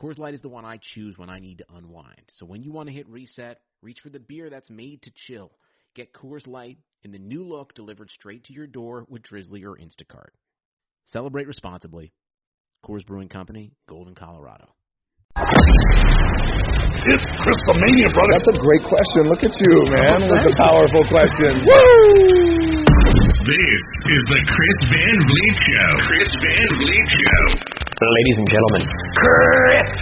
Coors Light is the one I choose when I need to unwind. So when you want to hit reset, reach for the beer that's made to chill. Get Coors Light in the new look delivered straight to your door with Drizly or Instacart. Celebrate responsibly. Coors Brewing Company, Golden, Colorado. It's Christomania, brother. That's a great question. Look at you, man, with the powerful question. Woo! This is the Chris Van Vliet Show. Chris Van Vliet Show. Ladies and gentlemen, Chris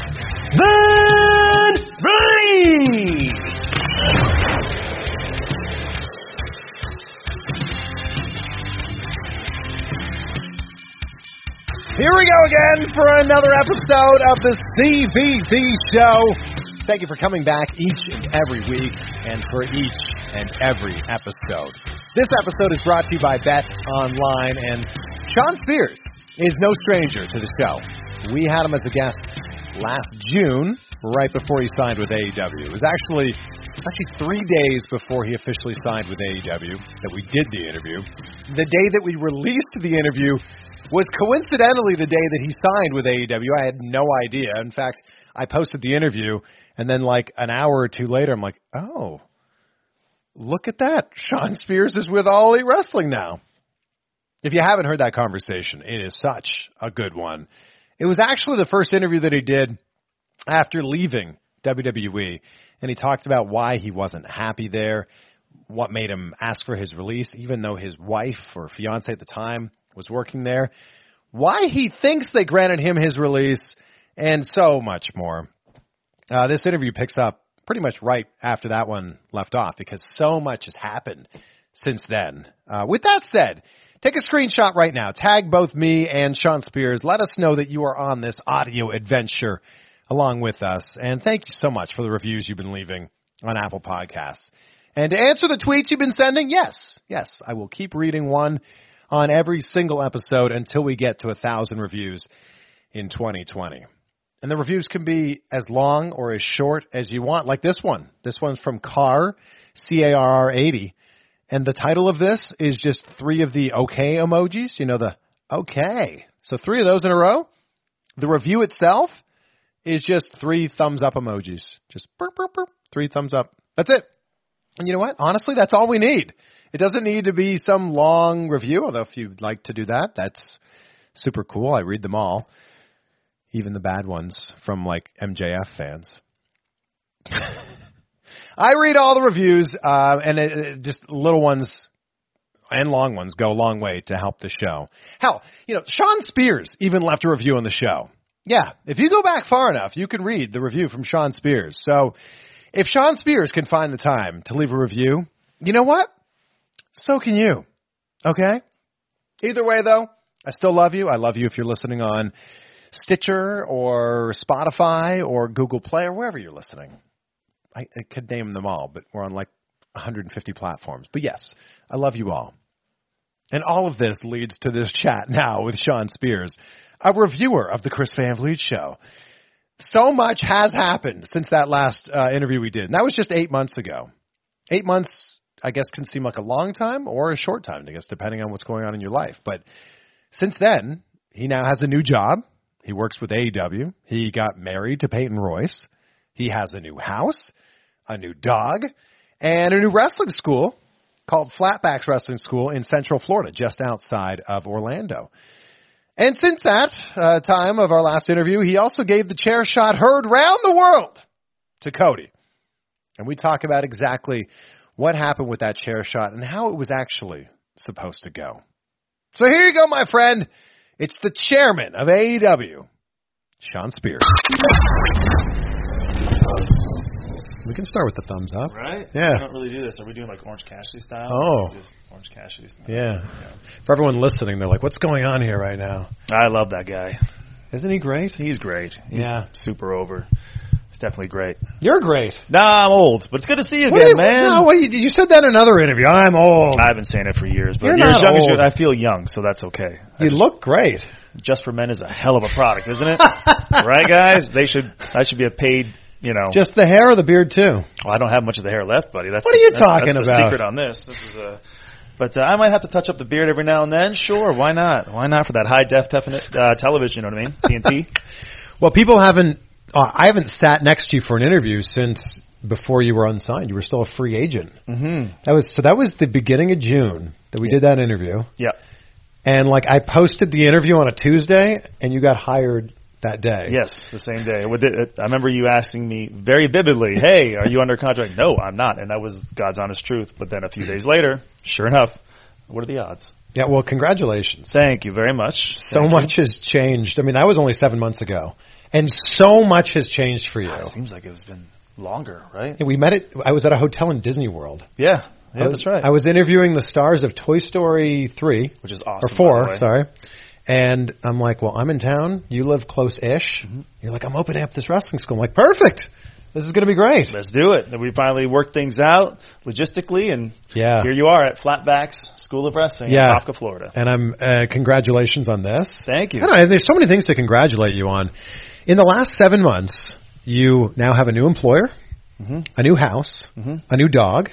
Van Vliet! Here we go again for another episode of the CVV Show. Thank you for coming back each and every week and for each and every episode. This episode is brought to you by Bet Online, and Shawn Spears is no stranger to the show. We had him as a guest last June, right before he signed with AEW. It was actually actually three days before he officially signed with AEW that we did the interview. The day that we released the interview was coincidentally the day that he signed with AEW. I had no idea. In fact, I posted the interview, and then like an hour or two later, I'm like, oh, look at that. Shawn Spears is with All Elite Wrestling now. If you haven't heard that conversation, it is such a good one. It was actually the first interview that he did after leaving WWE, and he talked about why he wasn't happy there, what made him ask for his release, even though his wife or fiance at the time was working there, why he thinks they granted him his release, and so much more. Uh, this interview picks up pretty much right after that one left off because so much has happened since then. Uh, with that said, take a screenshot right now. Tag both me and Shawn Spears. Let us know that you are on this audio adventure along with us. And thank you so much for the reviews you've been leaving on Apple Podcasts. And to answer the tweets you've been sending, yes, yes, I will keep reading one on every single episode until we get to a thousand reviews in 2020. And the reviews can be as long or as short as you want, like this one. This one's from Car, C A R R 80. And the title of this is just three of the okay emojis. You know, the okay. So three of those in a row. The review itself is just three thumbs up emojis. Just burp, burp, burp, three thumbs up. That's it. And you know what? Honestly, that's all we need. It doesn't need to be some long review, although if you'd like to do that, that's super cool. I read them all, even the bad ones from like MJF fans. I read all the reviews, uh, and it, it, just little ones and long ones go a long way to help the show. Hell, you know, Shawn Spears even left a review on the show. Yeah, if you go back far enough, you can read the review from Shawn Spears. So if Shawn Spears can find the time to leave a review, you know what? So can you. Okay? Either way, though, I still love you. I love you if you're listening on Stitcher or Spotify or Google Play or wherever you're listening. I, I could name them all, but we're on like 150 platforms. But yes, I love you all. And all of this leads to this chat now with Shawn Spears, a reviewer of the Chris Van Vliet Show. So much has happened since that last uh, interview we did. And that was just eight months ago. Eight months I guess can seem like a long time or a short time, I guess, depending on what's going on in your life. But since then, he now has a new job. He works with AEW. He got married to Peyton Royce. He has a new house, a new dog, and a new wrestling school called Flatbacks Wrestling School in Central Florida, just outside of Orlando. And since that uh, time of our last interview, he also gave the chair shot heard round the world to Cody. And we talk about exactly what happened with that chair shot and how it was actually supposed to go. So here you go, my friend. It's the chairman of AEW, Shawn Spears. We can start with the thumbs up. Right? Yeah. We don't really do this. Are we doing like Orange Cassidy style? Oh. Just Orange Cassidy style. Yeah. For everyone listening, they're like, what's going on here right now? I love that guy. Isn't he great? He's great. He's Yeah. super over. It's definitely great. You're great. Nah, I'm old, but it's good to see you What again, you- man. No, wait, you, you said that in another interview. I'm old. I've been saying it for years, but You're you're, not as young as old. you. I feel young, so that's okay. I You just- look great. Just for Men is a hell of a product, isn't it? right, guys? They should. I should be a paid. You know, Just the hair or the beard too. well, I don't have much of the hair left, buddy. That's What are you that's- talking that's the about? secret on this. This is a. But uh, I might have to touch up the beard every now and then. Sure, why not? Why not for that high def definite uh, television? You know what I mean? TNT. Well, people haven't. Uh, I haven't sat next to you for an interview since before you were unsigned. You were still a free agent. mm-hmm. That was so. That was the beginning of June that we did that interview. Yeah. And like I posted the interview on a Tuesday, and you got hired that day. Yes, the same day. I remember you asking me very vividly, "Hey, are you under contract?" No, I'm not, and that was God's honest truth. But then a few days later, sure enough, what are the odds? Yeah. Well, congratulations. Thank you very much. So Thank much has changed. I mean, that was only seven months ago, and so much has changed for you. you. It seems like it's been longer, right? We met. I was at a hotel in Disney World. Yeah, yeah, was, that's right. I was interviewing the stars of Toy Story three Which is or awesome. the four. Sorry. And I'm like, well, I'm in town. You live close-ish. Mm-hmm. You're like, I'm opening up this wrestling school. I'm like, perfect. This is going to be great. Let's do it. And we finally worked things out logistically, and Yeah. here you are at Flatbacks School of Wrestling Yeah. in Apopka, Florida. And I'm uh, congratulations on this. Thank you. Know. There's so many things to congratulate you on. In the last seven months, you now have a new employer, Mhm. a new house, Mhm. a new dog,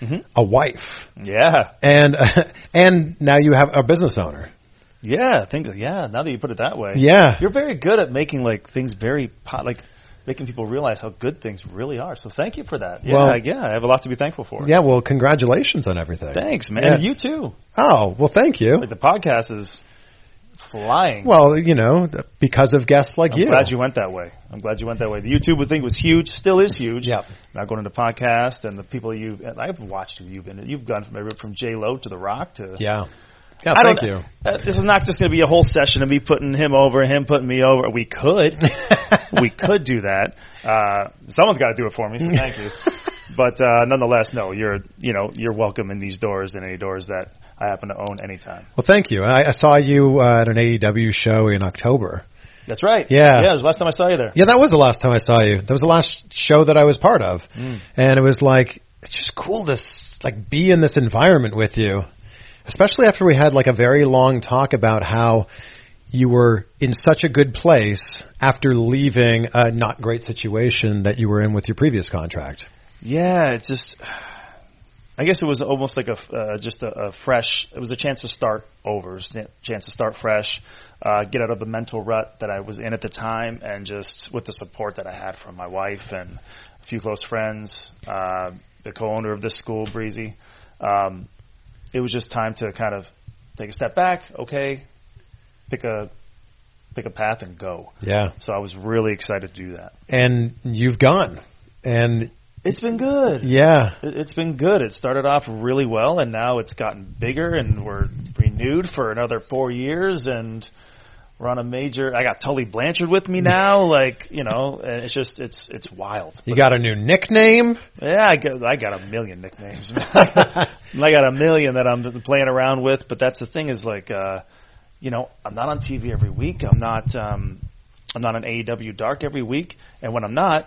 Mhm. a wife, Yeah, and and now you have a business owner. Yeah. I think yeah. Now that you put it that way, Yeah. you're very good at making like things very po- like making people realize how good things really are. So thank you for that. Yeah, Well- yeah. I have a lot to be thankful for. Yeah. Well, congratulations on everything. Thanks, man. Yeah. You too. Oh well, thank you. Like the podcast is flying. Well, you know, because of guests like you. I'm glad you went that way. I'm glad you went that way. The YouTube thing was huge, still is huge. Yep. Now going into podcast and the people you and I've watched who you've been. You've gone from everywhere from J Lo to The Rock to. Yeah. Yeah. I Thank you. Uh, this is not just going to be a whole session of me putting him over, him putting me over. We could, we could do that. Uh, someone's got to do it for me, so thank you. But uh, nonetheless, no, you're you know you're welcome in these doors and any doors that I happen to own anytime. Well, thank you. I, I saw you uh, at an AEW show in October. That's right. Yeah. yeah. It was the last time I saw you there. Yeah, that was the last time I saw you. That was the last show that I was part of, Mm. and it was like it's just cool to like be in this environment with you, especially after we had like a very long talk about how you were in such a good place after leaving a not great situation that you were in with your previous contract. Yeah, it's just. I guess it was almost like a uh, just a, a fresh. It was a chance to start over, chance to start fresh, uh, get out of the mental rut that I was in at the time, and just with the support that I had from my wife and a few close friends, uh, the co-owner of this school, Breezy. Um, it was just time to kind of take a step back. Okay, pick a pick a path and go. Yeah, So I was really excited to do that. and you've gone, and It's been good. yeah, It- It's been good. It started off really well, and now it's gotten bigger, and we're renewed for another four years, and we're on a major. I got Tully Blanchard with me now, like you know, and it's just it's it's wild. you got a new nickname. Yeah, I got I got a million nicknames. I got a million that I'm playing around with, but that's the thing is like, uh, you know, I'm not on TV every week. I'm not um, I'm not on AEW Dark every week, and when I'm not,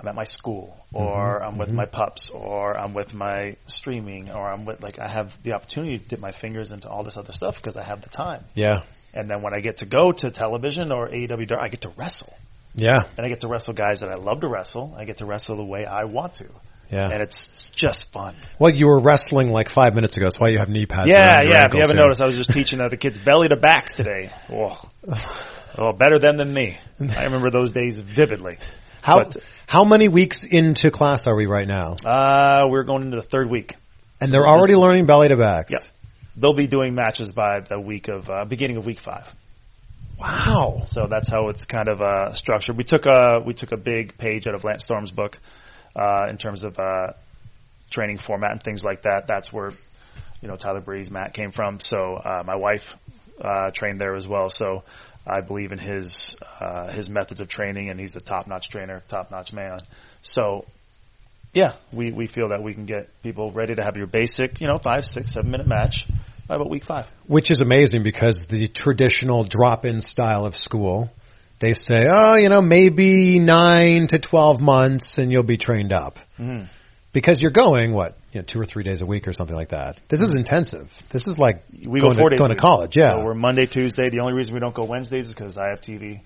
I'm at my school, or I'm with my pups, or I'm with my streaming, or I'm with like I have the opportunity to dip my fingers into all this other stuff because I have the time. Yeah, And then when I get to go to television or AEW I get to wrestle, yeah, and I get to wrestle guys that I love to wrestle. I get to wrestle the way I want to yeah. and it's, it's just fun. Well, you were wrestling like five minutes ago. That's why you have knee pads. yeah, yeah. If you haven't noticed, I was just teaching uh, the kids belly to backs today. Oh, oh, better them than me. I remember those days vividly. How But, how many weeks into class are we right now? uh, we're going into the third week. And they're already learning belly to backs. Yep. They'll be doing matches by the week of uh, beginning of week five. Wow. So that's how it's kind of uh, structured. We took a we took a big page out of Lance Storm's book uh, in terms of uh, training format and things like that. That's where you know Tyler Breeze, Matt came from. So uh, my wife uh, trained there as well. So I believe in his uh, his methods of training, and he's a top notch trainer, top notch man. So yeah, we we feel that we can get people ready to have your basic, you know, five, six, seven minute match by about week five. Which is amazing because the traditional drop in style of school they say, oh, you know, maybe nine to twelve months, and you'll be trained up. Mhm. Because you're going what, you know, two or three days a week or something like that. This is intensive. This is like We going go four to, days going to college. Yeah. So we're Monday, Tuesday. The only reason we don't go Wednesdays is because I have TV.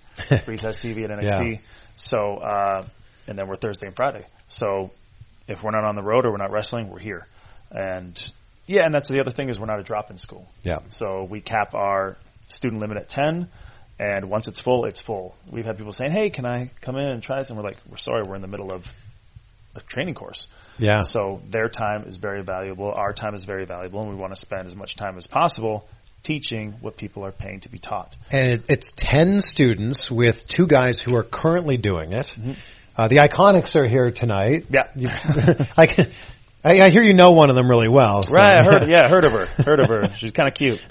Breeze has TV at NXT. Yeah. So, uh, and then we're Thursday and Friday. So if we're not on the road or we're not wrestling, we're here. And yeah, and that's the other thing is we're not a drop-in school. yeah. So we cap our student limit at 10. And once it's full, it's full. We've had people saying, "Hey, can I come in and try this?" And we're like, "We're sorry, we're in the middle of a training course." Yeah. So their time is very valuable. Our time is very valuable, and we want to spend as much time as possible teaching what people are paying to be taught. and it, it's 10 students with two guys who are currently doing it. Mm-hmm. Uh, the Iconics are here tonight. Yeah. You- I, can, I, I hear you know one of them really well. so- Right, I heard. Yeah, heard of her. Heard of her. She's kind of cute.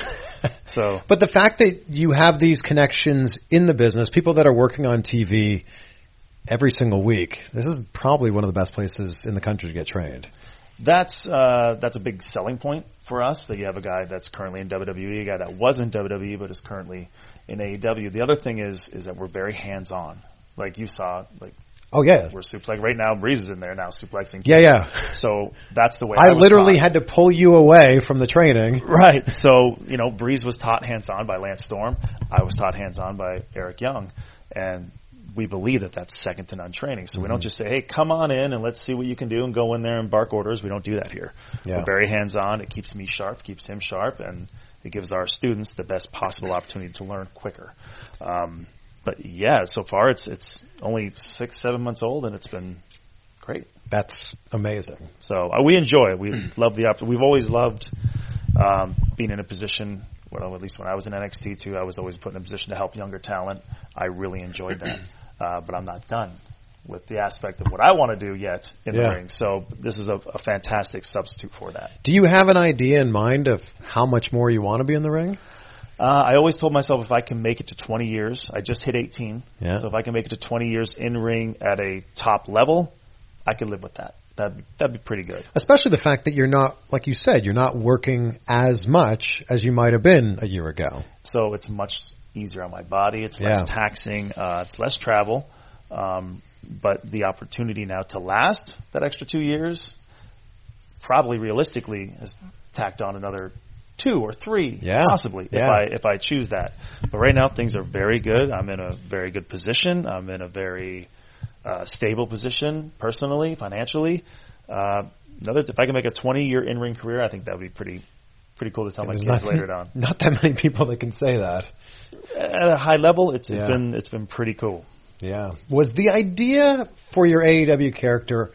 So But the fact that you have these connections in the business, people that are working on TV every single week, this is probably one of the best places in the country to get trained. that's uh, that's a big selling point for us. That you have a guy that's currently in WWE, a guy that was in WWE but is currently in AEW. The other thing is is that we're very hands on. Like you saw, like Oh yeah, we're suplex right now. Breeze is in there now, suplexing. yeah, yeah. So that's the way I, I, literally taught. had to pull you away from the training. Right. So, you know, Breeze was taught hands on by Lance Storm. I was taught hands on by Eric Young. And we believe that that's second to none training. So we Mm-hmm. don't just say, hey, come on in and let's see what you can do and go in there and bark orders. We don't do that here. Yeah. We're very hands on. It keeps me sharp, keeps him sharp, and it gives our students the best possible opportunity to learn quicker. Um, but yeah, so far it's it's only six, seven months old, and it's been great. That's amazing. So uh, we enjoy it. We love the opportunity. We've always loved um, being in a position. Well, at least when I was in NXT too, I was always put in a position to help younger talent. I really enjoyed that, uh, but I'm not done with the aspect of what I want to do yet in Yeah. the ring. So this is a, a fantastic substitute for that. Do you have an idea in mind of how much more you want to be in the ring? Uh, I always told myself if I can make it to 20 years, I just hit 18. Yeah. So if I can make it to 20 years in ring at a top level, I could live with that. That that'd be pretty good. Especially the fact that you're not, like you said, you're not working as much as you might have been a year ago. so it's much easier on my body. It's Yeah. less taxing. Uh, it's less travel. Um, but the opportunity now to last that extra two years, probably realistically, has tacked on another two or three, Yeah. possibly Yeah. if I if I choose that. But right now things are very good. I'm in a very good position. I'm in a very uh, stable position personally, financially. Uh, another, if I can make a 20 year in ring career, I think that would be pretty pretty cool to tell my kids not, later on Not that many people that can say that. at a high level, it's, Yeah. it's been it's been pretty cool. Yeah. Was the idea for your AEW character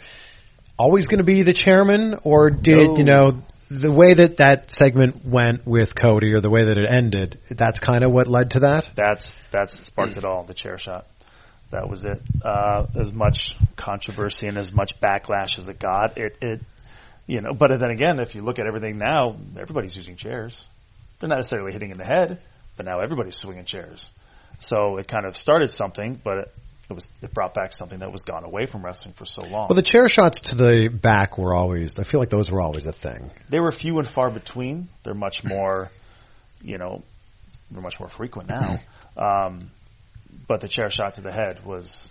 always going to be the chairman, or did No. you know the way that that segment went with Cody, or the way that it ended? That's kind of what led to that. That's that's sparked it all. The chair shot. That was it. Uh, as much controversy and as much backlash as it got, it it you know. But then again, if you look at everything now, everybody's using chairs. They're not necessarily hitting in the head, but now everybody's swinging chairs. So it kind of started something, but it, was it brought back something that was gone away from wrestling for so long. Well, the chair shots to the back were always. I feel like those were always a thing. they were few and far between. They're much more, you know, they're much more frequent now. Um, but the chair shot to the head was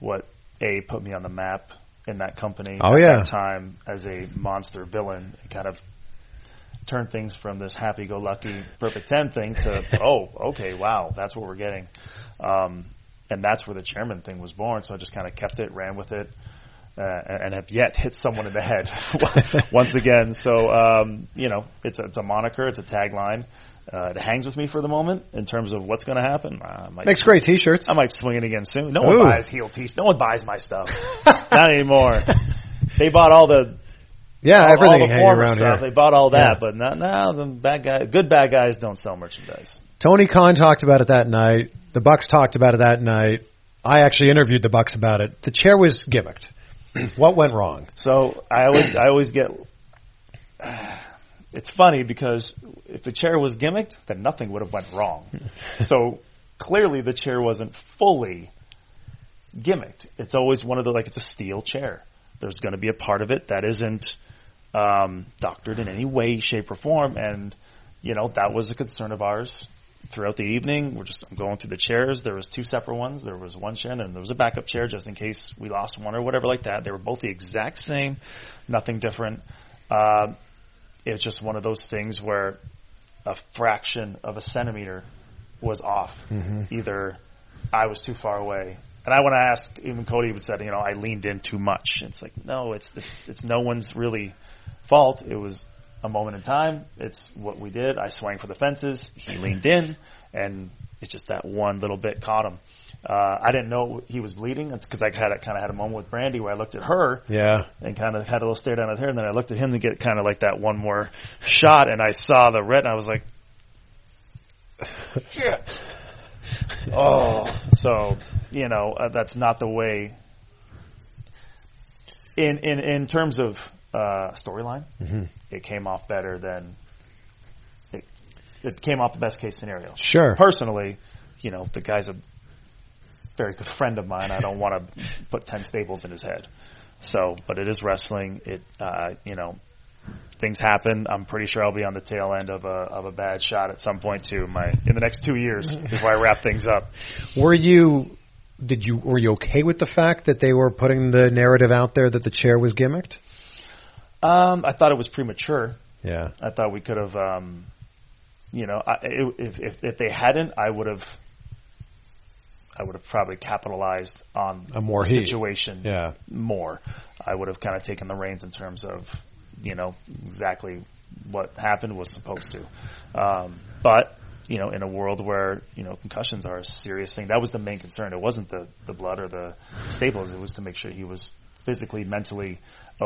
what a put me on the map in that company Oh, at yeah. that time as a monster villain. It kind of turned things from this happy-go-lucky perfect ten thing to oh, okay, wow, that's what we're getting. Um, and that's where the chairman thing was born. So I just kind of kept it, ran with it, uh, and have yet hit someone in the head once again. So um, you know, it's a, it's a moniker, it's a tagline. Uh, it hangs with me for the moment in terms of what's going to happen. Uh, might Makes great T-shirts. I might swing it again soon. No Ooh. one buys heel t No one buys my stuff. Not anymore. They bought all the Yeah, all, everything all the former around stuff. here. They bought all that, Yeah. but not now. The bad guy, good bad guys don't sell merchandise. Tony Khan talked about it that night. The Bucks talked about it that night. I actually interviewed the Bucks about it. The chair was gimmicked. what went wrong? So I always I always get. It's funny because if the chair was gimmicked, then nothing would have went wrong. so clearly the chair wasn't fully gimmicked. It's always one of the like it's a steel chair. There's going to be a part of it that isn't um, doctored in any way, shape, or form, and you know that was a concern of ours throughout the evening, we're just I'm going through the chairs. There was two separate ones. There was one chin and there was a backup chair just in case we lost one or whatever like that. They were both the exact same, nothing different. Uh, it's just one of those things where a fraction of a centimeter was off. Either I was too far away. And I when I asked, even Cody would said, you know, I leaned in too much. It's like, no, it's the, it's no one's really fault. It was a moment in time. It's what we did. I swung for the fences. He leaned in, and it's just that one little bit caught him. Uh, I didn't know he was bleeding. It's because I had a, kind of had a moment with Brandi where I looked at her Yeah. and kind of had a little stare down at her, and then I looked at him to get kind of like that one more shot, and I saw the red, and I was like, shit. oh, so you know uh, that's not the way. In in in terms of uh, storyline, Mm-hmm. it came off better than it. It came off the best case scenario. Sure. Personally, you know, the guy's a very good friend of mine. I don't want to put ten staples in his head. So, but it is wrestling. It, uh, you know, things happen. I'm pretty sure I'll be on the tail end of a of a bad shot at some point too. My in the next two years before I wrap things up. Were you? Did you? Were you okay with the fact that they were putting the narrative out there that the chair was gimmicked? Um, I thought it was premature. Yeah. I thought we could have, um, you know, I, if, if if they hadn't, I would have. I would have probably capitalized on A more the heat. situation Yeah. more. I would have kind of taken the reins in terms of, you know, exactly what happened was supposed to. Um, but you know, in a world where you know concussions are a serious thing, that was the main concern. It wasn't the the blood or the staples. It was to make sure he was physically, mentally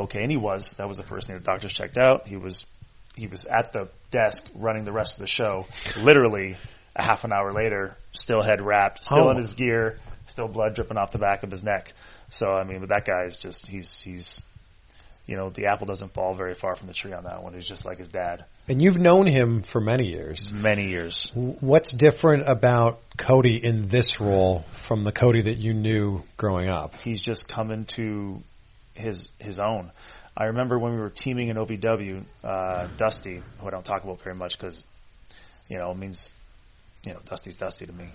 okay, and he was. That was the first thing the doctors checked out. He was he was at the desk running the rest of the show. Literally a half an hour later, still head wrapped, still Oh. in his gear, still blood dripping off the back of his neck. So I mean, but that guy is just he's he's you know the apple doesn't fall very far from the tree on that one. He's just like his dad. And you've known him for many years. Many years. What's different about Cody in this role from the Cody that you knew growing up? He's just coming to his his own. I remember when we were teaming in OVW, uh, Dusty, who I don't talk about very much because you know it means you know Dusty's Dusty to me.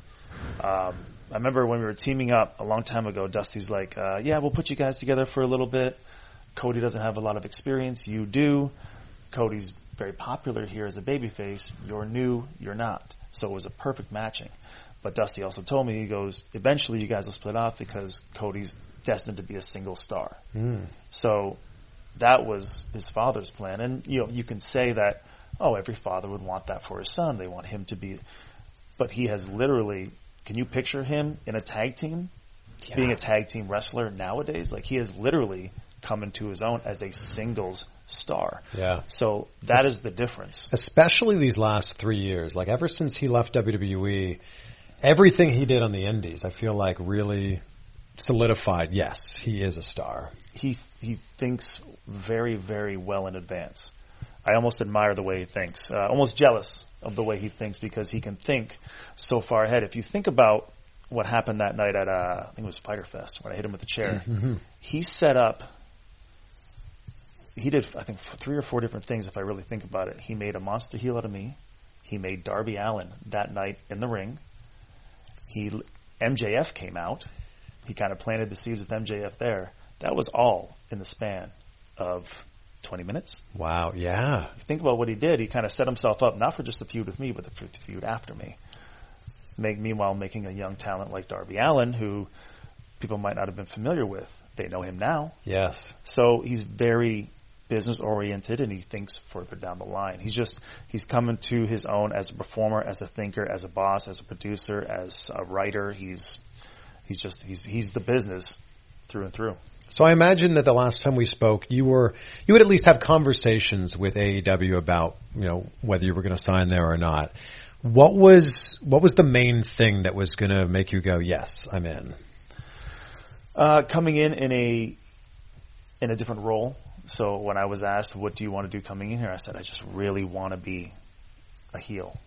Um, I remember when we were teaming up a long time ago. Dusty's like, uh, "Yeah, we'll put you guys together for a little bit." Cody doesn't have a lot of experience. You do. Cody's very popular here as a babyface. You're new. You're not. So it was a perfect matching. But Dusty also told me he goes, eventually you guys will split off because Cody's destined to be a single star. Hmm. So that was his father's plan, and you know you can say that oh every father would want that for his son. They want him to be, but he has literally. Can you picture him in a tag team, being a tag team wrestler nowadays? Like he has literally come into his own as a singles star. Yeah. So that is the difference. Especially these last three years. Like ever since he left WWE, everything he did on the Indies, I feel like really solidified. Yes, he is a star. he he thinks very very well in advance. I almost admire the way he thinks. Uh, almost jealous of the way he thinks because he can think so far ahead. If you think about what happened that night at uh, I think it was Fyter Fest when I hit him with the chair, he set up. He did I think three or four different things. If I really think about it, he made a monster heel out of me. He made Darby Allin that night in the ring. He MJF came out. He kind of planted the seeds with MJF there. That was all in the span of 20 minutes. Wow. Yeah. If you think about what he did, he kind of set himself up not for just the feud with me, but the feud after me. Make, meanwhile, making a young talent like Darby Allin, who people might not have been familiar with, they know him now. Yes. So he's very business oriented and he thinks further down the line. He's just he's coming to his own as a performer, as a thinker, as a boss, as a producer, as a writer. He's he's just he's he's the business through and through. So I imagine that the last time we spoke, you were you would at least have conversations with AEW about you know whether you were going to sign there or not. What was what was the main thing that was going to make you go, yes, I'm in? Uh, coming in in a in a different role. So when I was asked, "What do you want to do coming in here?" I said, "I just really want to be a heel."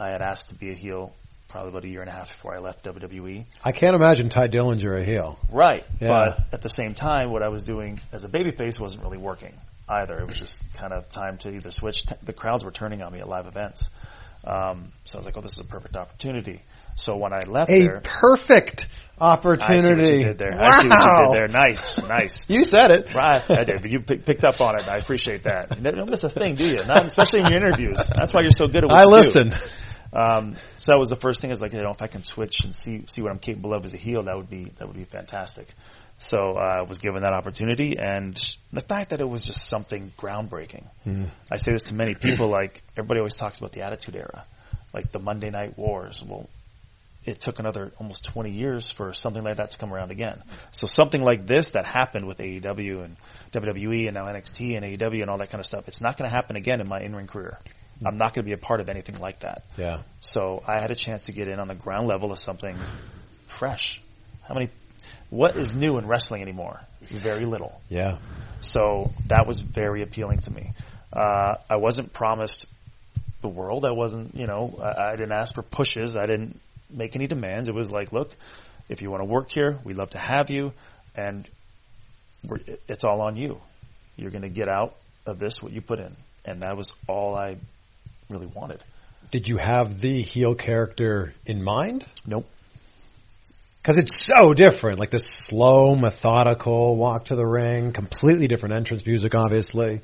I had asked to be a heel probably about a year and a half before I left WWE. I can't imagine Tye Dillinger a heel. Right. Yeah. But at the same time, what I was doing as a babyface wasn't really working either. It was just kind of time to either switch. T- the crowds were turning on me at live events. Um, so I was like, oh, this is a perfect opportunity. So when I left A there, perfect I see what opportunity. you did there. Wow. I see what you did there. Nice, nice. You said it. Right, I did, but you pick, picked up on it. I appreciate that. You don't miss a thing, do you? Not especially in your interviews. That's why you're so good at what I you do. Um, so that was the first thing. Is like, you know, if I can switch and see see what I'm capable of as a heel, that would be that would be fantastic. So uh, I was given that opportunity, and the fact that it was just something groundbreaking. I say this to many people. Like everybody always talks about the Attitude Era, like the Monday Night Wars. Well, it took another almost 20 years for something like that to come around again. So something like this that happened with AEW and WWE and now NXT and AEW and all that kind of stuff, it's not going to happen again in my in-ring career. I'm not going to be a part of anything like that. Yeah. So I had a chance to get in on the ground level of something fresh. How many? What is new in wrestling anymore? Very little. Yeah. So that was very appealing to me. Uh, I wasn't promised the world. I wasn't, you know, I, I didn't ask for pushes. I didn't make any demands. It was like, look, if you want to work here, we'd love to have you, and we're, it's all on you. You're going to get out of this what you put in, and that was all I really wanted. Did you have the heel character in mind? Nope. Because it's so different, like this slow, methodical walk to the ring, completely different entrance music, obviously.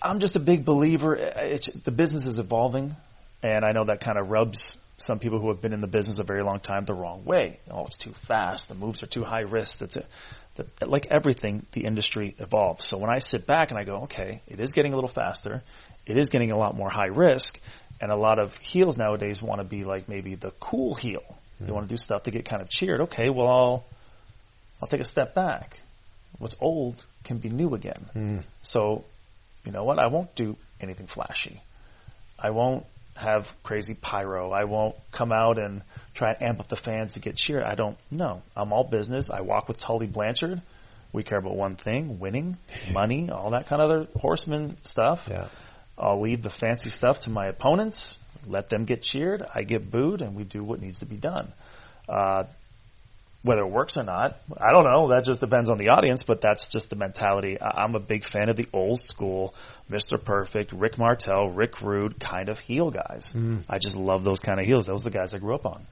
I'm just a big believer. Uh, it's, the business is evolving, and I know that kind of rubs some people who have been in the business a very long time the wrong way. Oh, it's too fast. The moves are too high risk. That's it. The, like everything, the industry evolves. So when I sit back and I go, okay, it is getting a little faster. It is getting a lot more high risk, and a lot of heels nowadays want to be like maybe the cool heel. They hmm. want to do stuff to get kind of cheered. Okay, well I'll I'll take a step back. What's old can be new again. Hmm. So, you know what? I won't do anything flashy. I won't have crazy pyro. I won't come out and try and amp up the fans to get cheered. I don't. No, I'm all business. I walk with Tully Blanchard. We care about one thing: winning, money, all that kind of other horseman stuff. Yeah. I'll leave the fancy stuff to my opponents. Let them get cheered. I get booed, and we do what needs to be done. Uh, whether it works or not, I don't know. That just depends on the audience, but that's just the mentality. I- I'm a big fan of the old school, Mr. Perfect, Rick Martel, Rick Rude kind of heel guys. I just love those kind of heels. Those are the guys I grew up on.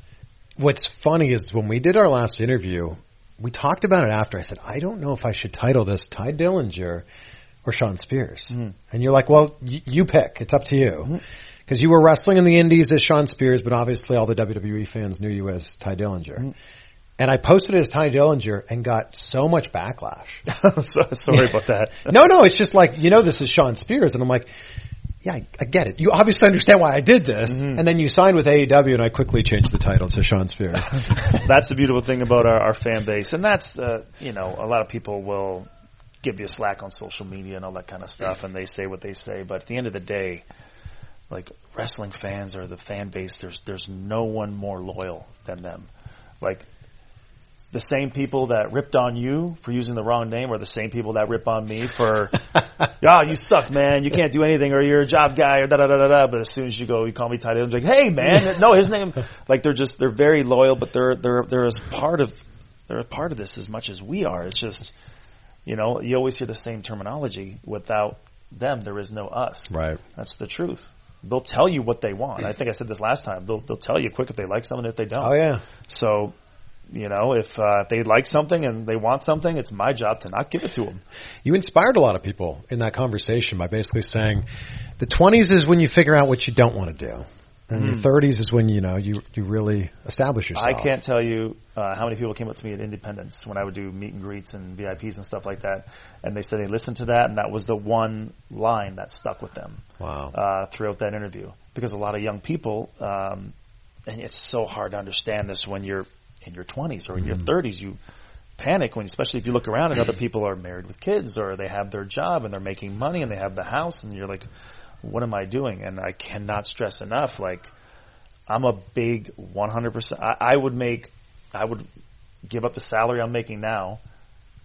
What's funny is when we did our last interview, we talked about it after. I said, I don't know if I should title this Tye Dillinger or Shawn Spears. Mm-hmm. And you're like, well, y- you pick. It's up to you. Mm-hmm. Because you were wrestling in the Indies as Shawn Spears, but obviously all the WWE fans knew you as Tye Dillinger. Mm-hmm. And I posted it as Tye Dillinger and got so much backlash. so, sorry about that. no, no, it's just like, you know, this is Shawn Spears. And I'm like, yeah, I, I get it. You obviously understand why I did this. And then you signed with AEW, and I quickly changed the title to Shawn Spears. that's the beautiful thing about our, our fan base, and that's uh, you know a lot of people will give you slack on social media and all that kind of stuff, and they say what they say. But at the end of the day, like wrestling fans or the fan base, there's there's no one more loyal than them. Like the same people that ripped on you for using the wrong name are the same people that rip on me for, yeah, you suck, man. You can't do anything, or you're a job guy, or da da da da da. But as soon as you go, you call me Ty Dillon, like, hey, man, no, his name. Like they're just they're very loyal, but they're they're they're as part of they're a part of this as much as we are. It's just, you know, you always hear the same terminology. Without them, there is no us. right. That's the truth. They'll tell you what they want. I think I said this last time. They'll they'll tell you quick if they like something, if they don't. Oh, yeah. So, you know, if uh, if they like something and they want something, it's my job to not give it to them. You inspired a lot of people in that conversation by basically saying the 20s is when you figure out what you don't want to do. And your 30s is when you know you you really establish yourself. I can't tell you uh, how many people came up to me at Independence when I would do meet and greets and VIPs and stuff like that, and they said they listened to that, and that was the one line that stuck with them Wow. uh, throughout that interview. Because a lot of young people, um, and it's so hard to understand this when you're in your 20s or in your 30s, you panic when, especially if you look around and other people are married with kids or they have their job and they're making money and they have the house, and you're like, what am I doing? And I cannot stress enough, like, I'm a big 100%. I, I would make, I would give up the salary I'm making now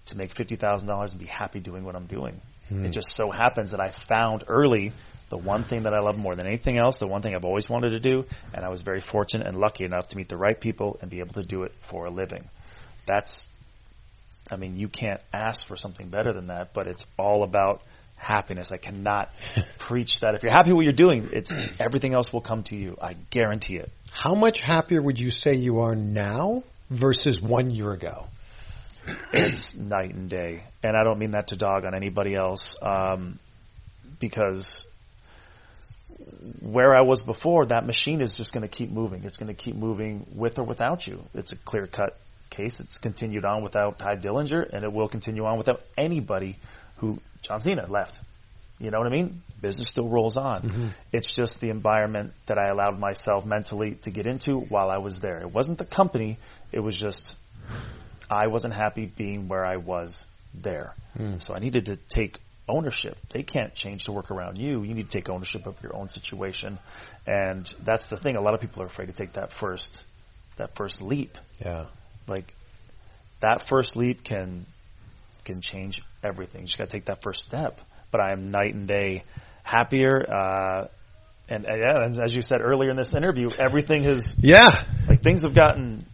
to make fifty thousand dollars and be happy doing what I'm doing. Hmm. It just so happens that I found early the one thing that I love more than anything else, the one thing I've always wanted to do, and I was very fortunate and lucky enough to meet the right people and be able to do it for a living. That's, I mean, you can't ask for something better than that, but it's all about happiness. I cannot preach that. If you're happy with what you're doing, it's everything else will come to you. I guarantee it. How much happier would you say you are now versus one year ago? It's night and day, and I don't mean that to dog on anybody else, um, because where I was before, that machine is just going to keep moving. It's going to keep moving with or without you. It's a clear cut case. It's continued on without Tye Dillinger, and it will continue on without anybody who John Cena left. You know what I mean? Business still rolls on. Mm-hmm. It's just the environment that I allowed myself mentally to get into while I was there. It wasn't the company. It was just I wasn't happy being where I was there. Mm. So I needed to take ownership. They can't change to work around you. You need to take ownership of your own situation. And that's the thing. A lot of people are afraid to take that first that first leap. Yeah. Like that first leap can can change everything. You just got to take that first step. But I am night and day happier. Uh, and, uh, yeah, and as you said earlier in this interview, everything has Yeah. like things have gotten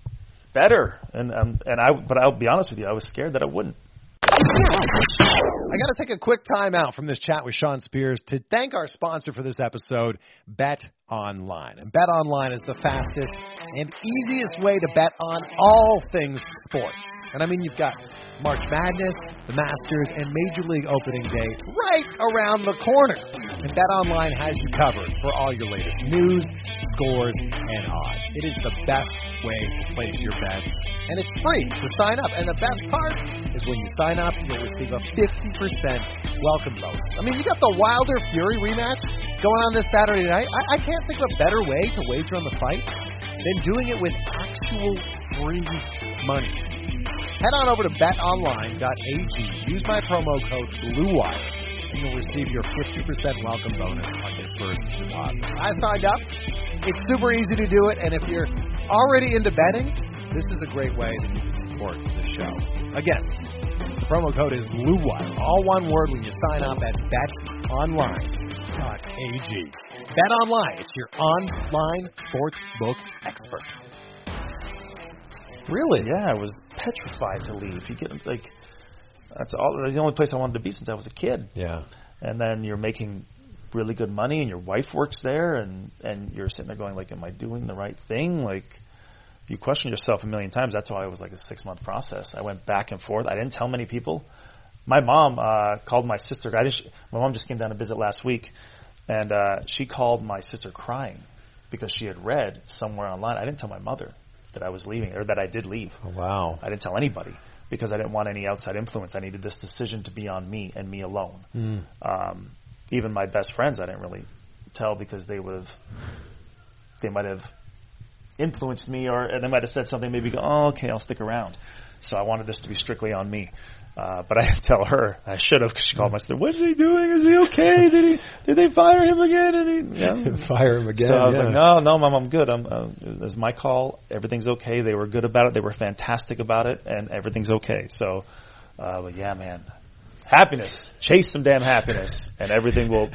better. And um, and I but I'll be honest with you, I was scared that I wouldn't. I got to take a quick time out from this chat with Shawn Spears to thank our sponsor for this episode, Bet Online. And Bet Online is the fastest and easiest way to bet on all things sports. And I mean, you've got March Madness, the Masters, and Major League Opening Day right around the corner. And Bet Online has you covered for all your latest news, scores, and odds. It is the best way to place your bets, and it's free to sign up. And the best part is when you sign up, you'll receive a 50% welcome bonus. I mean, you got the Wilder Fury rematch going on this Saturday night. I, I can't think of a better way to wager on the fight than doing it with actual free money. Head on over to betonline.ag. Use my promo code BLUEWIRE, and you'll receive your 50% welcome bonus on your first deposit. I signed up. It's super easy to do it, and if you're already into betting, this is a great way that you can support the show. Again, the promo code is BLUEWIRE, all one word when you sign up at betonline.ag. Bet Online, it's your online sportsbook expert. Really? Yeah, I was petrified to leave. You get like that's all the only place I wanted to be since I was a kid. Yeah. And then you're making really good money and your wife works there and and you're sitting there going like am I doing the right thing? Like you question yourself a million times. That's why it was like a 6-month process. I went back and forth. I didn't tell many people. My mom uh called my sister. I just my mom just came down to visit last week and uh she called my sister crying because she had read somewhere online. I didn't tell my mother that I was leaving or that I did leave. Oh, wow. I didn't tell anybody because I didn't want any outside influence. I needed this decision to be on me and me alone. Mm. Um, even my best friends, I didn't really tell because they would have, they might have influenced me, or and they might have said something. Maybe go, oh, okay, I'll stick around. So I wanted this to be strictly on me. Uh, but I tell her. I should have because she called my sister. What is he doing? Is he okay? Did he? Did they fire him again? And he, yeah. Fire him again. So I was yeah. like, no, no, mom, I'm good. I'm. Uh, it was my call. Everything's okay. They were good about it. They were fantastic about it, and everything's okay. So, uh, but yeah, man, happiness. Chase some damn happiness, and everything will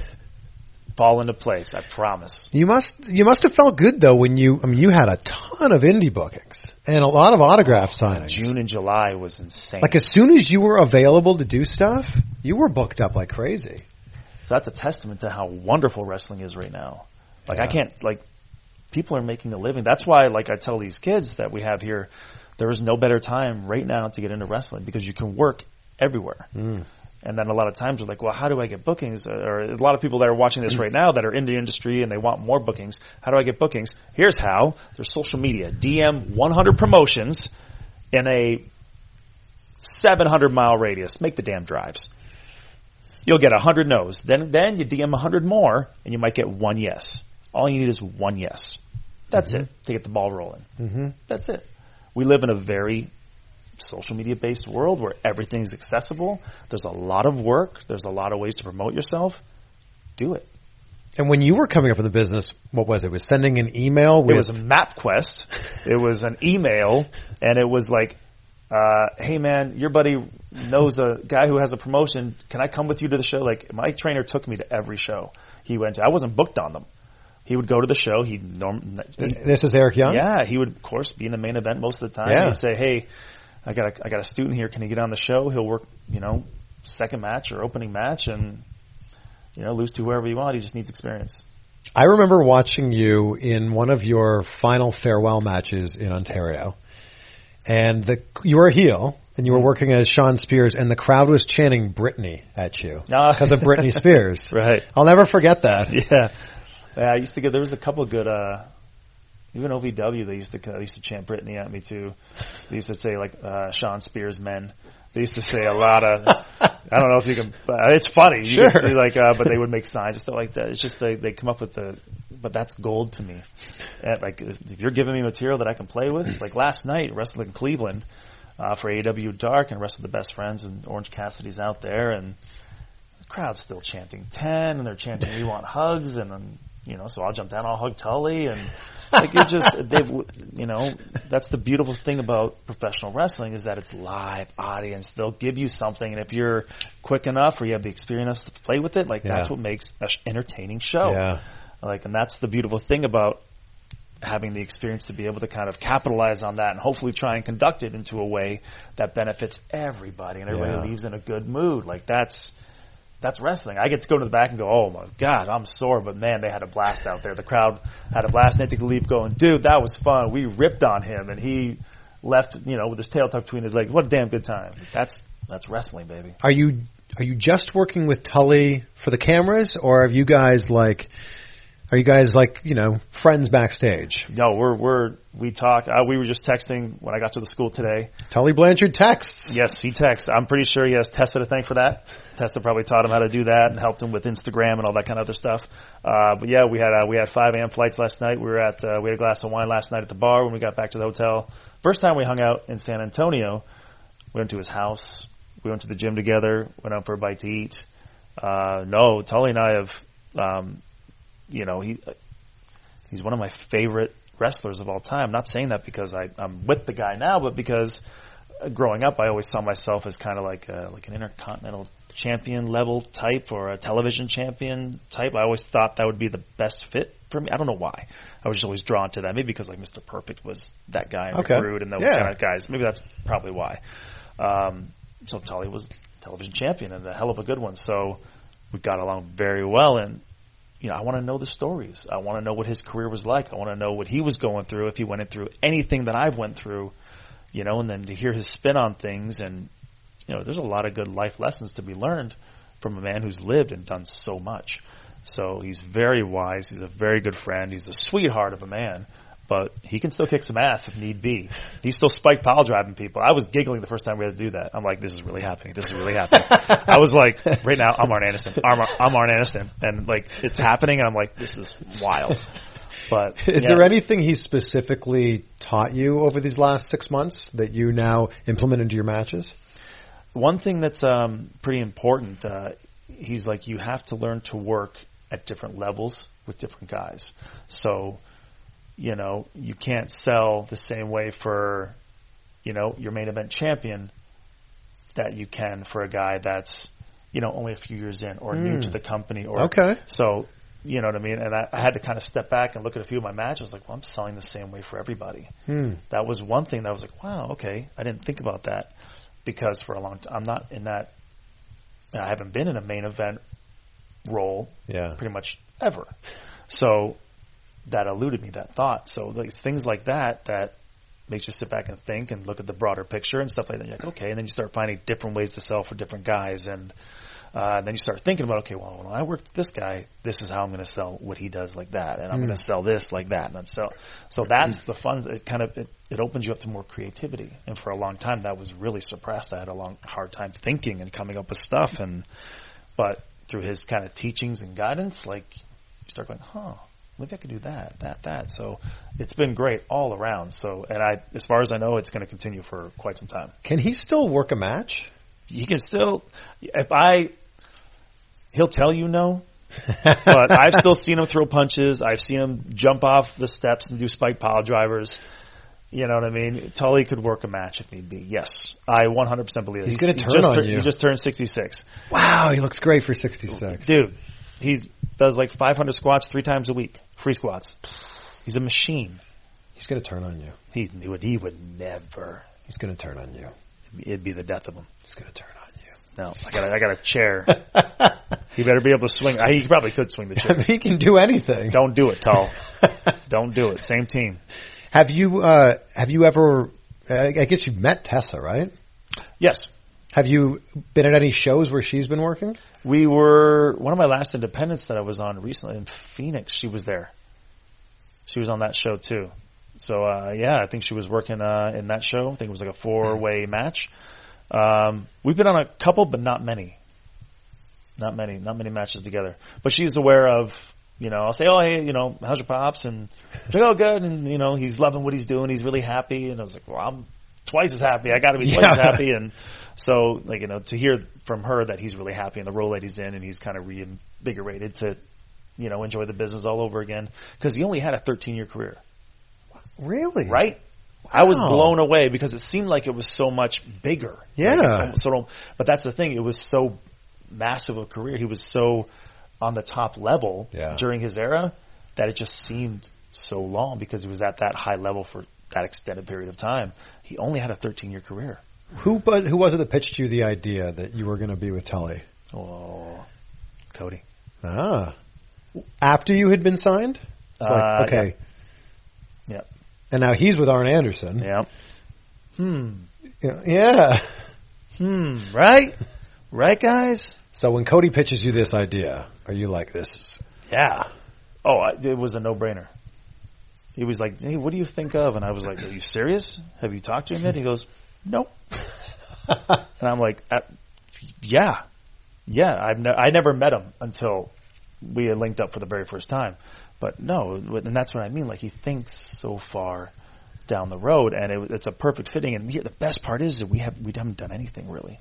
fall into place. I promise. You must you must have felt good though when you I mean you had a ton of indie bookings and a lot of autograph signings. June and July was insane. Like as soon as you were available to do stuff, you were booked up like crazy. So that's a testament to how wonderful wrestling is right now. Like I can't like people are making a living. That's why like I tell these kids that we have here, there is no better time right now to get into wrestling because you can work everywhere. Mm. And then a lot of times they're like, well, how do I get bookings? Or a lot of people that are watching this right now that are in the industry and they want more bookings. How do I get bookings? Here's how. There's social media. DM 100 promotions in a 700 mile radius. Make the damn drives. You'll get 100 no's. Then, then you DM 100 more and you might get one yes. All you need is one yes. That's it to get the ball rolling. Mm-hmm. That's it. We live in a very social media based world where everything's accessible. There's a lot of work. There's a lot of ways to promote yourself. Do it. And when you were coming up in the business, what was it? It was sending an email with It was a MapQuest. it was an email, and it was like, uh, "Hey man, your buddy knows a guy who has a promotion. Can I come with you to the show?" Like my trainer took me to every show he went to. I wasn't booked on them. He would go to the show. He norm. This is Eric Young. Yeah, he would of course be in the main event most of the time. Yeah. He'd say, "Hey, I got a, I got a student here. Can he get on the show? He'll work, you know, second match or opening match, and you know, lose to whoever you want. He just needs experience. I remember watching you in one of your final farewell matches in Ontario, and the you were a heel and you were working as Shawn Spears, and the crowd was chanting Britney at you Ah. because of Britney Spears. Right. I'll never forget that. Yeah. Yeah, I used to get there was a couple of good uh even OVW they used to they used to chant Brittany at me too. They used to say like uh Shawn Spears men. They used to say a lot of I don't know if you can uh, it's funny. You Sure. could like uh but they would make signs and stuff like that. It's just they they come up with the but that's gold to me. And like if you're giving me material that I can play with, like last night wrestling in Cleveland uh for AEW Dark and wrestled the best friends and Orange Cassidy's out there and the crowd's still chanting ten, and they're chanting "We want hugs," and then you know, so I'll jump down, I'll hug Tully, and like it just, they, you know, that's the beautiful thing about professional wrestling is that it's live audience. They'll give you something, and if you're quick enough or you have the experience to play with it, like that's what makes an entertaining show. Yeah. Like, and that's the beautiful thing about having the experience to be able to kind of capitalize on that and hopefully try and conduct it into a way that benefits everybody and everybody Yeah. leaves in a good mood. Like that's that's wrestling. I get to go to the back and go, oh my god, I'm sore, but man, they had a blast out there. The crowd had a blast. Nathan Leap going, dude, that was fun. We ripped on him, and he left, you know, with his tail tucked between his legs. What a damn good time. That's that's wrestling, baby. Are you are you just working with Tully for the cameras, or have you guys like? Are you guys like you know friends backstage? No, we're we're we talk. Uh, we were just texting when I got to the school today. Tully Blanchard texts. Yes, he texts. I'm pretty sure he has Tessa to thank for that. Tessa probably taught him how to do that and helped him with Instagram and all that kind of other stuff. Uh, but yeah, we had uh, we had 5 a.m. flights last night. We were at uh, we had a glass of wine last night at the bar when we got back to the hotel. First time we hung out in San Antonio. We went to his house. We went to the gym together. Went out for a bite to eat. Uh, no, Tully and I have, um, you know, he he's one of my favorite wrestlers of all time. I'm not saying that because I, I'm with the guy now, but because uh, growing up, I always saw myself as kind of like a, like an intercontinental champion level type or a television champion type. I always thought that would be the best fit for me. I don't know why. I was just always drawn to that. Maybe because like Mr. Perfect was that guy in Okay. Brood and those Yeah. kind of guys. Maybe that's probably why. Um, so Tully was television champion and a hell of a good one. So we got along very well and you know, I want to know the stories. I want to know what his career was like. I want to know what he was going through, if he went through anything that I've went through, you know, and then to hear his spin on things and you know, there's a lot of good life lessons to be learned from a man who's lived and done so much. So he's very wise. He's a very good friend. He's a sweetheart of a man, but he can still kick some ass if need be. He's still spike pile driving people. I was giggling the first time we had to do that. I'm like, this is really happening. This is really happening. I was like, right now, I'm Arn Anderson. I'm, I'm Arn Anderson, and like it's happening, and I'm like, this is wild. But Is yeah. there anything he specifically taught you over these last six months that you now implement into your matches? one thing that's um, pretty important, uh, he's like you have to learn to work at different levels with different guys. So, you know, you can't sell the same way for, you know, your main event champion that you can for a guy that's, you know, only a few years in or new Hmm. to the company or Okay. so you know what I mean? And I, I had to kind of step back and look at a few of my matches. Like, well, I'm selling the same way for everybody Hmm. that was one thing that was like, wow, okay, I didn't think about that because for a long time I'm not in that. I haven't been in a main event role Yeah. pretty much ever, so that eluded me that thought. So like, things like that that makes you sit back and think and look at the broader picture and stuff like that. You're like, okay, and then you start finding different ways to sell for different guys and. Uh, and then you start thinking about, okay, well, when I work with this guy, this is how I'm going to sell what he does like that, and I'm going to sell this like that, and I'm sell. So that's the fun. It kind of it, it opens you up to more creativity. And for a long time, that was really suppressed. I had a long hard time thinking and coming up with stuff, and but through his kind of teachings and guidance, like you start going, huh, maybe I could do that, that, that. So it's been great all around. So and I, as far as I know, it's going to continue for quite some time Can he still work a match? he can still if I he'll tell you no. but I've still seen him throw punches. I've seen him jump off the steps and do spike pile drivers. You know what I mean? Tully could work a match if need be. Yes, I 100% believe it. He's gonna turn just on tur- you. He just turned 66. Wow, he looks great for 66. Dude, he does like 500 squats three times a week, free squats. He's a machine. He's going to turn on you. He would. He would never. He's going to turn on you. It'd be the death of him. He's going to turn on you. No, I got a, I got a chair. he better be able to swing. I, he probably could swing the I chair. mean, he can do anything. Don't do it, Tall. Don't do it. Same team. Have you uh, have you ever? I I guess you've met Tessa, right? Yes, Have you been at any shows where she's been working? We were one of my last independents that I was on recently in Phoenix. She was there. She was on that show too. So uh, yeah, I think she was working uh, in that show. I think it was like a four-way match. Um, we've been on a couple, but not many. Not many, not many matches together. But she's aware of, you know, I'll say, oh hey, you know, how's your pops? And she's like, oh good, and you know, he's loving what he's doing. He's really happy. And I was like, well, I'm twice as happy. I got to be twice as happy. And so, like you know, to hear from her that he's really happy in the role that he's in, and he's kind of reinvigorated to, you know, enjoy the business all over again because he only had a 13 year career, Really? right? I was blown away because it seemed like it was so much bigger. Yeah. Like so, but that's the thing. It was so massive a career. He was so on the top level Yeah. during his era that it just seemed so long because he was at that high level for that extended period of time. He only had a 13 year career. Who but who was it that pitched you the idea that you were going to be with Tully? Oh, Cody. Ah, after you had been signed. It's like, Uh, okay, Yeah. and now he's with Arn Anderson. Yeah. Hmm. Yeah. Hmm. Right. Right, guys. So when Cody pitches you this idea, are you like this? Is, yeah. Oh, it was a no-brainer. He was like, "Hey, what do you think of?" And I was like, "Are you serious? Have you talked to him yet?" He goes, "Nope." and I'm like, uh, "Yeah, yeah." I've ne- I never met him until we had linked up for the very first time. But no, and that's what I mean. Like he thinks so far down the road, and it, it's a perfect fitting. And the best part is that we have we haven't done anything really.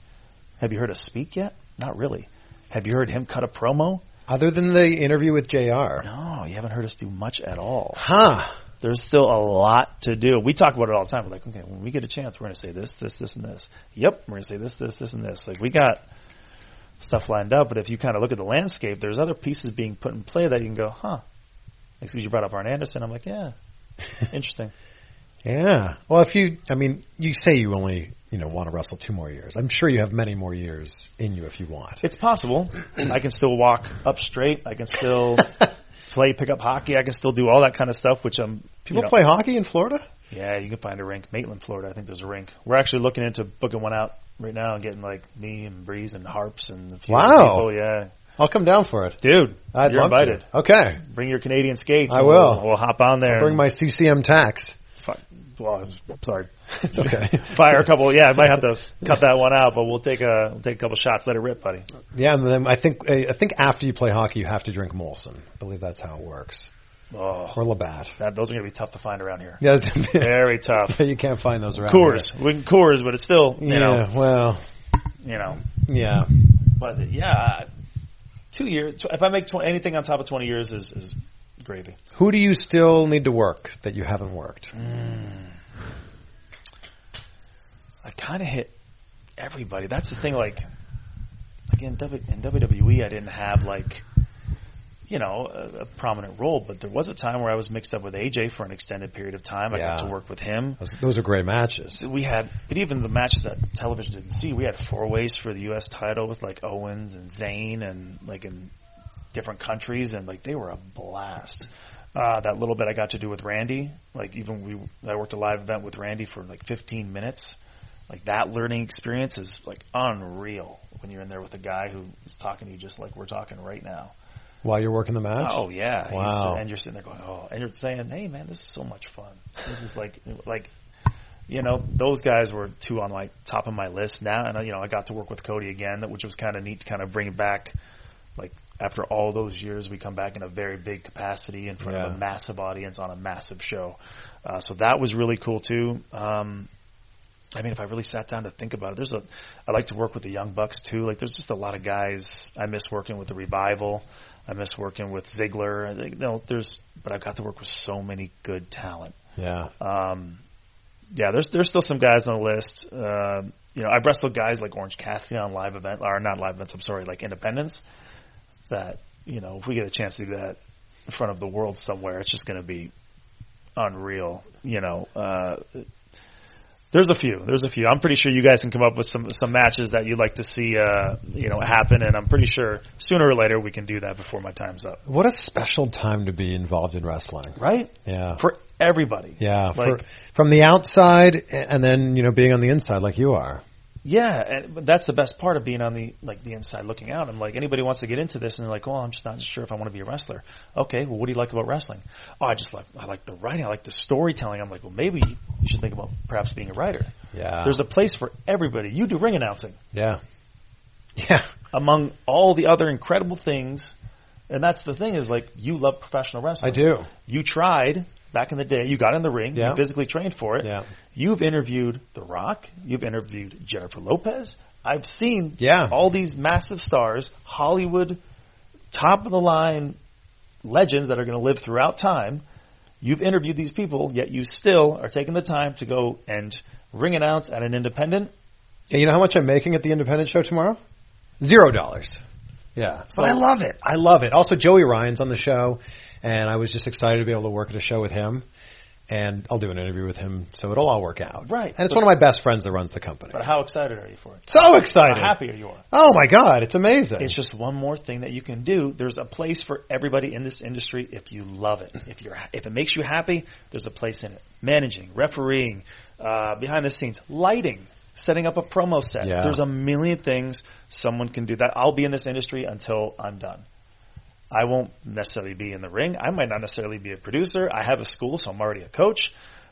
Have you heard us speak yet? Not really. Have you heard him cut a promo? Other than the interview with Jr. No, you haven't heard us do much at all. Huh. There's still a lot to do. We talk about it all the time. We're like, okay, when we get a chance, we're going to say this, this, this, and this. Yep, we're going to say this, this, this, and this. Like we got stuff lined up, but if you kind of look at the landscape, there's other pieces being put in play that you can go, huh? Excuse you brought up Arn Anderson. I'm like, yeah, interesting. Yeah. Well, if you, I mean, you say you only, you know, want to wrestle two more years. I'm sure you have many more years in you if you want. It's possible. I can still walk up straight. I can still play pickup hockey. I can still do all that kind of stuff, which I'm. People you know, play hockey in Florida. Yeah, you can find a rink. Maitland, Florida, I think there's a rink. We're actually looking into booking one out right now and getting like me and Breeze and Harps and a few Wow. people. Yeah, I'll come down for it. dude, I'd you're invited. to. Okay. Bring your Canadian skates. I will. We'll, we'll hop on there. Bring my CCM Tacks. Fuck. Well, I'm sorry. It's okay. Fire a couple. Yeah, I might have to cut that one out, but we'll take a we'll take a couple shots. Let it rip, buddy. Yeah, and then I think I think after you play hockey, you have to drink Molson. I believe that's how it works. Oh, Or Labatt. that, those are gonna be tough to find around here. Yeah, Very tough. you can't find those around. Here. Coors, we can Coors, but it's still you here. know Yeah. Well. you know. Yeah. But yeah, two years. If I make tw- anything on top of twenty years, is is gravy. Who do you still need to work that you haven't worked? Mm. I kind of hit everybody. That's the thing. Like again, W- in WWE, I didn't have like you know a, a prominent role, but there was a time where I was mixed up with AJ for an extended period of time. I got to work with him. Those, those are great matches. We had, but even the matches that television didn't see, we had four ways for the U.S. title with like Owens and Zayn and like in different countries, and like they were a blast. Uh, that little bit I got to do with Randy, like even we, I worked a live event with Randy for like 15 minutes. Like that learning experience is like unreal when you're in there with a guy who is talking to you just like we're talking right now. While you're working the match? Oh yeah, He's- Wow. and you're sitting there going, oh, and you're saying, hey man, this is so much fun. This is like, like, you know, those guys were two on my top of my list now, and you know, I got to work with Cody again, that which was kind of neat to kind of bring it back. Like after all those years, we come back in a very big capacity in front of a massive audience on a massive show. Uh, so that was really cool too. Um, I mean, if I really sat down to think about it, there's a. I like to work with the young bucks too. Like, there's just a lot of guys. I miss working with the revival. I miss working with Ziggler. I think, you know, there's, but I've got to work with so many good talent. Yeah. Um, yeah, there's there's still some guys on the list. Uh, you know, I've wrestled guys like Orange Cassidy on live event, or not live events. I'm sorry, like Independence. That you know, if we get a chance to do that in front of the world somewhere, it's just going to be unreal. You know, uh, There's a few. There's a few. I'm pretty sure you guys can come up with some some matches that you'd like to see, uh, you know, happen, and I'm pretty sure sooner or later we can do that before my time's up. What a special time to be involved in wrestling. Right? Yeah. For everybody. yeah, Like, for, from the outside and then you know being on the inside like you are. Yeah, and but that's the best part of being on the like the inside looking out. I'm like anybody wants to get into this and they're like, "Oh, I'm just not sure if I want to be a wrestler." Okay, well, what do you like about wrestling? Oh, I just like I like the writing, I like the storytelling. I'm like, well, maybe you should think about perhaps being a writer. Yeah. There's a place for everybody. You do ring announcing. yeah. Yeah. among all the other incredible things. And that's the thing is like you love professional wrestling. I do. You tried back in the day. You got in the ring. Yeah. You physically trained for it. Yeah. You've interviewed The Rock. You've interviewed Jennifer Lopez. I've seen Yeah. all these massive stars, Hollywood, top of the line legends that are going to live throughout time. You've interviewed these people, yet you still are taking the time to go and ring announce at an independent. And you know how much I'm making at the independent show tomorrow? Zero dollars. Yeah. So- but I love it. I love it. Also, Joey Ryan's on the show, and I was just excited to be able to work at a show with him. And I'll do an interview with him, so it'll all work out. Right. And it's one of my best friends that runs the company. But how excited are you for it? So excited. How happy are you are? Oh my God, it's amazing. It's just one more thing that you can do. There's a place for everybody in this industry if you love it. If you're if it makes you happy, there's a place in it. Managing, refereeing, uh, behind the scenes, lighting, setting up a promo set. Yeah. There's a million things someone can do. That I'll be in this industry until I'm done. I won't necessarily be in the ring. I might not necessarily be a producer. I have a school, so I'm already a coach.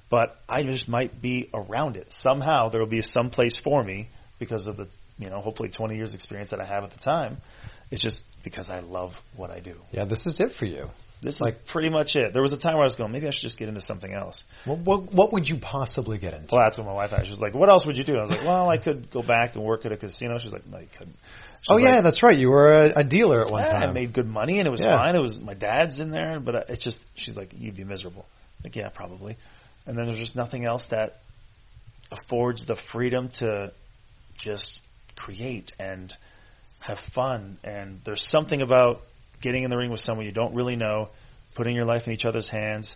But I just might be around it somehow. There will be some place for me because of the you know hopefully 20 years experience that I have at the time. It's just because I love what I do. yeah, this is it for you. This Like- is pretty much it. There was a time where I was going, maybe I should just get into something else. What, what, what would you possibly get into? Well, that's what my wife asked. She was like, "What else would you do?" I was like, "Well, I could go back and work at a casino." She's like, "No, you couldn't." Oh yeah, that's right. You were a, a dealer at one yeah, time. I made good money and it was Yeah. fine. It was my dad's in there, but uh, it's just she's like, "You'd be miserable." Like, yeah, probably. And then there's just nothing else that affords the freedom to just create and have fun. And there's something about getting in the ring with someone you don't really know, putting your life in each other's hands,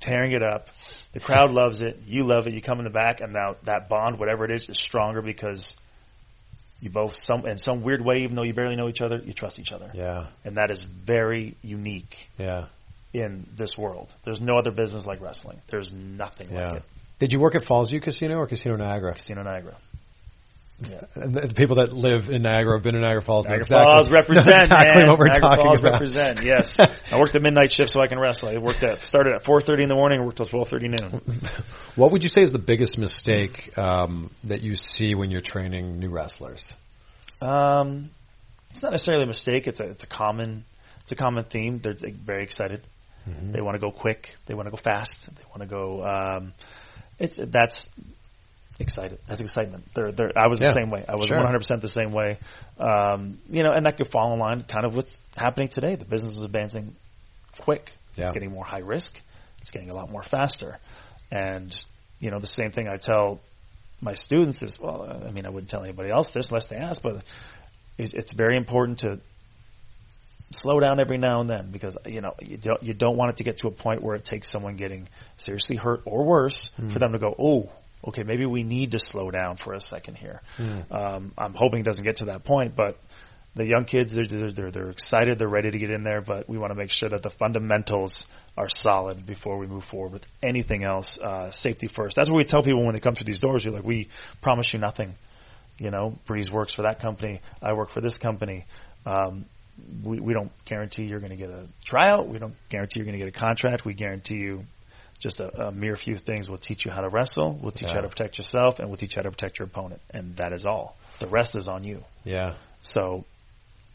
tearing it up. The crowd loves it. You love it. You come in the back, and now that bond, whatever it is, is stronger because you both, some in some weird way, even though you barely know each other, you trust each other, yeah, and that is very unique yeah, in this world. There's no other business like wrestling. There's nothing yeah. like it. Did you work at Falls View Casino or Casino Niagara? Casino Niagara. Yeah. And the people that live in Niagara have been in Niagara Falls. Niagara exactly, Falls represent, exactly man. what we're Niagara talking Falls about. represent. Yes, I worked the midnight shift so I can wrestle. I worked at started at 4:30 in the morning and worked till 12:30 noon. What would you say is the biggest mistake um, that you see when you're training new wrestlers? Um, it's not necessarily a mistake. It's a it's a common it's a common theme. They're very excited. They want to go quick. They want to go fast. They want to go. Um, it's that's excited. That's excitement. They're, they're, I was Yeah, the same way. I was sure. 100% the same way. Um, you know, and that could fall in line kind of what's happening today. The business is advancing quick. Yeah. It's getting more high risk. It's getting a lot more faster. And you know, the same thing I tell my students is, well, I mean, I wouldn't tell anybody else this unless they ask, but it, it's very important to slow down every now and then because you know you don't you don't want it to get to a point where it takes someone getting seriously hurt or worse for them to go, oh, okay, maybe we need to slow down for a second here. Um, I'm hoping it doesn't get to that point, but the young kids they're, they're they're they're excited, they're ready to get in there, but we want to make sure that the fundamentals are solid before we move forward with anything else. Uh, safety first. That's what we tell people when they come through these doors. We're like, we promise you nothing. You know, Breeze works for that company. I work for this company. Um, we, we don't guarantee you're going to get a tryout. We don't guarantee you're going to get a contract. We guarantee you just a, a mere few things. We'll teach you how to wrestle. We'll teach you how to protect yourself, and we'll teach you how to protect your opponent. And that is all. The rest is on you. Yeah. So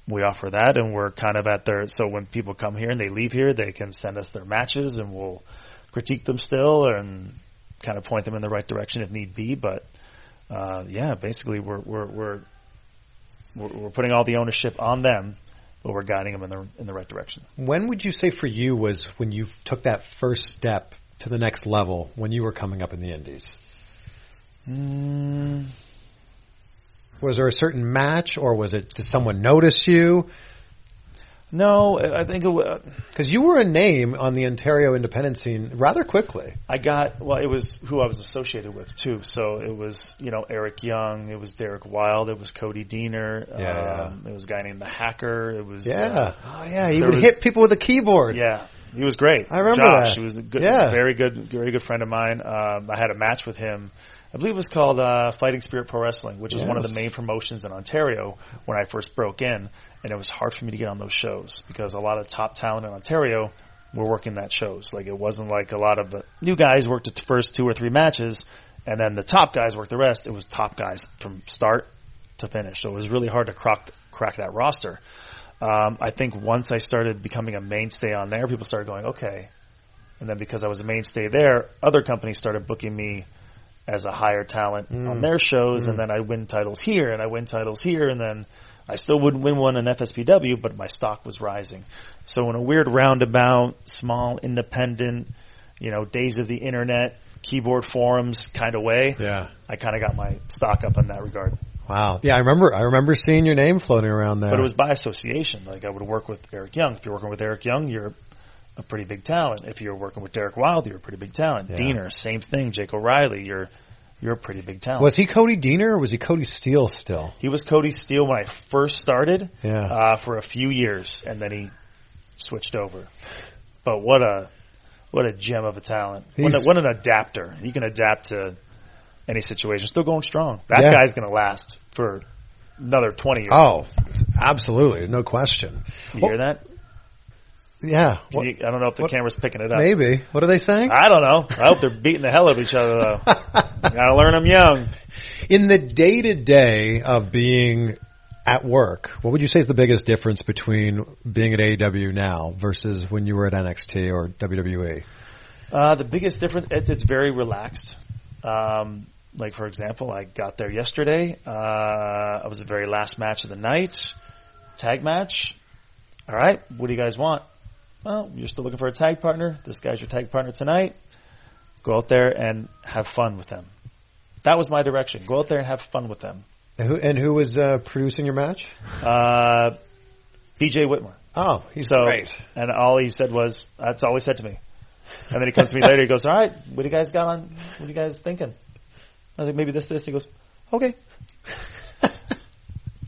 we offer that, and we're kind of at their. So when people come here and they leave here, they can send us their matches, and we'll critique them still and kind of point them in the right direction if need be. But uh, yeah, basically we're we're we're we're we're putting all the ownership on them, but we're guiding them in the in the right direction. When would you say for you was when you took that first step to the next level when you were coming up in the Indies? Mm, Was there a certain match, or was it did someone notice you? No, I think Because you were a name on the Ontario independent scene rather quickly. I got well. It was who I was associated with too. So it was you know Eric Young. It was Derek Wylde. It was Cody Deaner. Yeah, um, It was a guy named the Hacker. It was Yeah. uh, oh, yeah. He would was- hit people with a keyboard. yeah. He was great. I remember Josh. that. He was a good, Yeah. very good, very good friend of mine. Um, I had a match with him. I believe it was called uh, Fighting Spirit Pro Wrestling, which is one of the main promotions in Ontario when I first broke in, and it was hard for me to get on those shows because a lot of top talent in Ontario were working that shows. Like it wasn't like a lot of the new guys worked the first two or three matches, and then the top guys worked the rest. It was top guys from start to finish, so it was really hard to crack crack that roster. Um, I think once I started becoming a mainstay on there, people started going, okay. And then because I was a mainstay there, other companies started booking me as a higher talent on their shows, and then I win titles here, and I win titles here, and then I still wouldn't win one in FSPW, but my stock was rising. So in a weird roundabout, small, independent, you know, days of the internet, keyboard forums kind of way, Yeah. I kind of got my stock up in that regard. Wow. Yeah, I remember. I remember seeing your name floating around there. But it was by association. Like I would work with Eric Young. If you're working with Eric Young, you're a pretty big talent. If you're working with Derek Wylde, you're a pretty big talent. Yeah. Deaner, same thing. Jake O'Reilly, you're you're a pretty big talent. Was he Cody Deaner or was he Cody Steele still? He was Cody Steele when I first started Yeah. uh, for a few years, and then he switched over. But what a what a gem of a talent! What, a, what an adapter! He can adapt to any situation. Still going strong. That Yeah. guy's going to last for another twenty years. Oh, absolutely, no question. you Well, hear that? Yeah. What- you- I don't know if the what- camera's picking it up. maybe. What are they saying? I don't know. I hope they're beating the hell out of each other though. Gotta learn them young. In the day to day of being at work, what would you say is the biggest difference between being at AEW now versus when you were at NXT or? WWE? Uh, the biggest difference, it, it's very relaxed. Um, like for example, I got there yesterday. Uh, it was the very last match of the night, tag match. All right, what do you guys want? Well, you're still looking for a tag partner. This guy's your tag partner tonight. Go out there and have fun with them. That was my direction. Go out there and have fun with them. And who, and who was uh, producing your match? Uh, BJ Whitmer. Oh, he's So, great. and all he said was, "That's all he said to me." And then he comes to me later. He goes, "All right, what do you guys got on? What are you guys thinking?" I was like, "Maybe this, this." He goes, "Okay."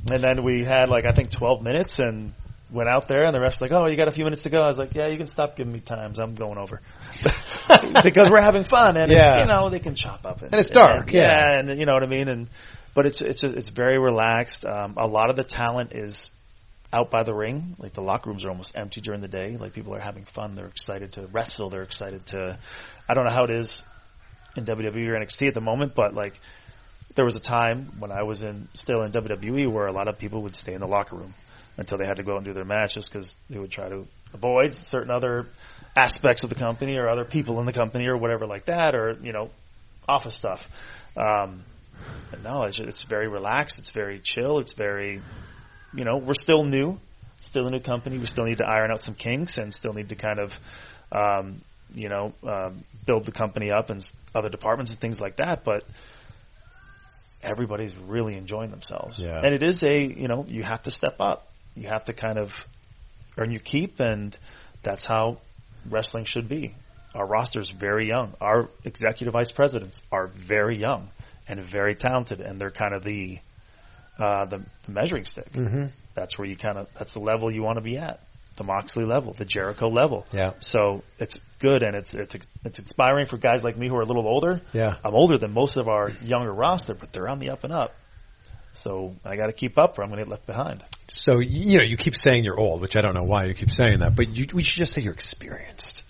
and then we had like I think 12 minutes and went out there, and the ref's like, "Oh, you got a few minutes to go." I was like, "Yeah, you can stop giving me times. I'm going over." because we're having fun, and Yeah. you know they can chop up, And it's dark, yeah. and you know what I mean, and but it's it's it's very relaxed. Um, a lot of the talent is out by the ring. Like the locker rooms are almost empty during the day. Like people are having fun. They're excited to wrestle. They're excited to. I don't know how it is in WWE or NXT at the moment, but like there was a time when I was in still in WWE where a lot of people would stay in the locker room until they had to go and do their match just because they would try to avoid certain other aspects of the company or other people in the company or whatever like that or you know office stuff. Um, but no, it's, it's very relaxed. It's very chill. It's very, you know, we're still new, still a new company. We still need to iron out some kinks and still need to kind of, um, you know, um, build the company up and other departments and things like that. But everybody's really enjoying themselves. Yeah. And it is a, you know, you have to step up. You have to kind of earn your keep, and that's how wrestling should be. Our roster is very young. Our executive vice presidents are very young and very talented, and they're kind of the uh, the, the measuring stick. Mm-hmm. That's where you kind of that's the level you want to be at, the Moxley level, the Jericho level. Yeah. So it's good, and it's it's it's inspiring for guys like me who are a little older. Yeah. I'm older than most of our younger roster, but they're on the up and up. So I got to keep up, or I'm going to get left behind. So you know, you keep saying you're old, which I don't know why you keep saying that, but you, we should just say you're experienced.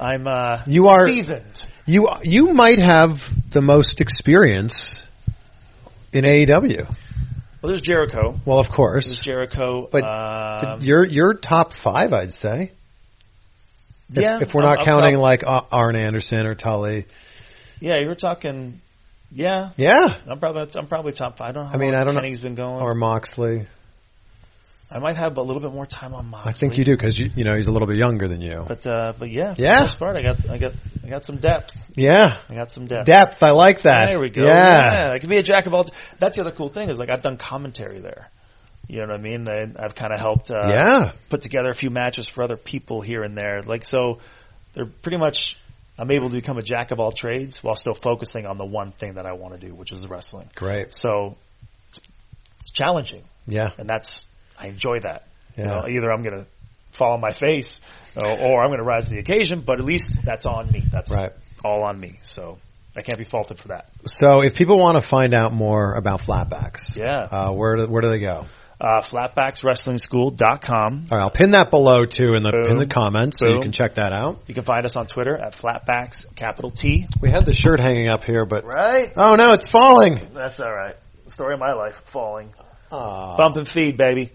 I'm uh, You are- seasoned. You you might have the most experience in AEW. Well, there's Jericho. Well, of course. There's Jericho. but um, you're you're top five, I'd say. If, yeah, if we're I'm- not I'm counting like uh, Arn Anderson or Tully. yeah, you're talking. Yeah, Yeah. I'm probably I'm probably top five. I don't know. How I mean, long I don't know- Kenny's been going. Or Moxley. I might have a little bit more time on Moxley. I think you do because you, you know he's a little bit younger than you. But uh, but yeah, for Yeah. the most part, I got I got I got some depth. Yeah. I got some depth. Depth. I like that. There we go. Yeah. yeah. I can be a jack of all. That's the other cool thing is like I've done commentary there. You know what I mean? They, I've kind of helped uh, yeah. put together a few matches for other people here and there. Like so, they're pretty much. I'm able to become a jack of all trades while still focusing on the one thing that I want to do, which is the wrestling. Great. So it's, it's challenging, Yeah. and that's I enjoy that. You know, either I'm going to fall on my face, or, or I'm going to rise to the occasion. But at least that's on me. That's Right. all on me. So I can't be faulted for that. So if people want to find out more about flatbacks, Yeah. uh, where do, where do they go? Uh, flatbackswrestlingschool.com. All right, I'll pin that below too in the in the Boom. comments, so you can check that out. You can find us on Twitter at flatbacks capital T. We had the shirt hanging up here, but Right. oh no, it's falling. That's all right. Story of my life, falling. Aw. Bump and feed, baby.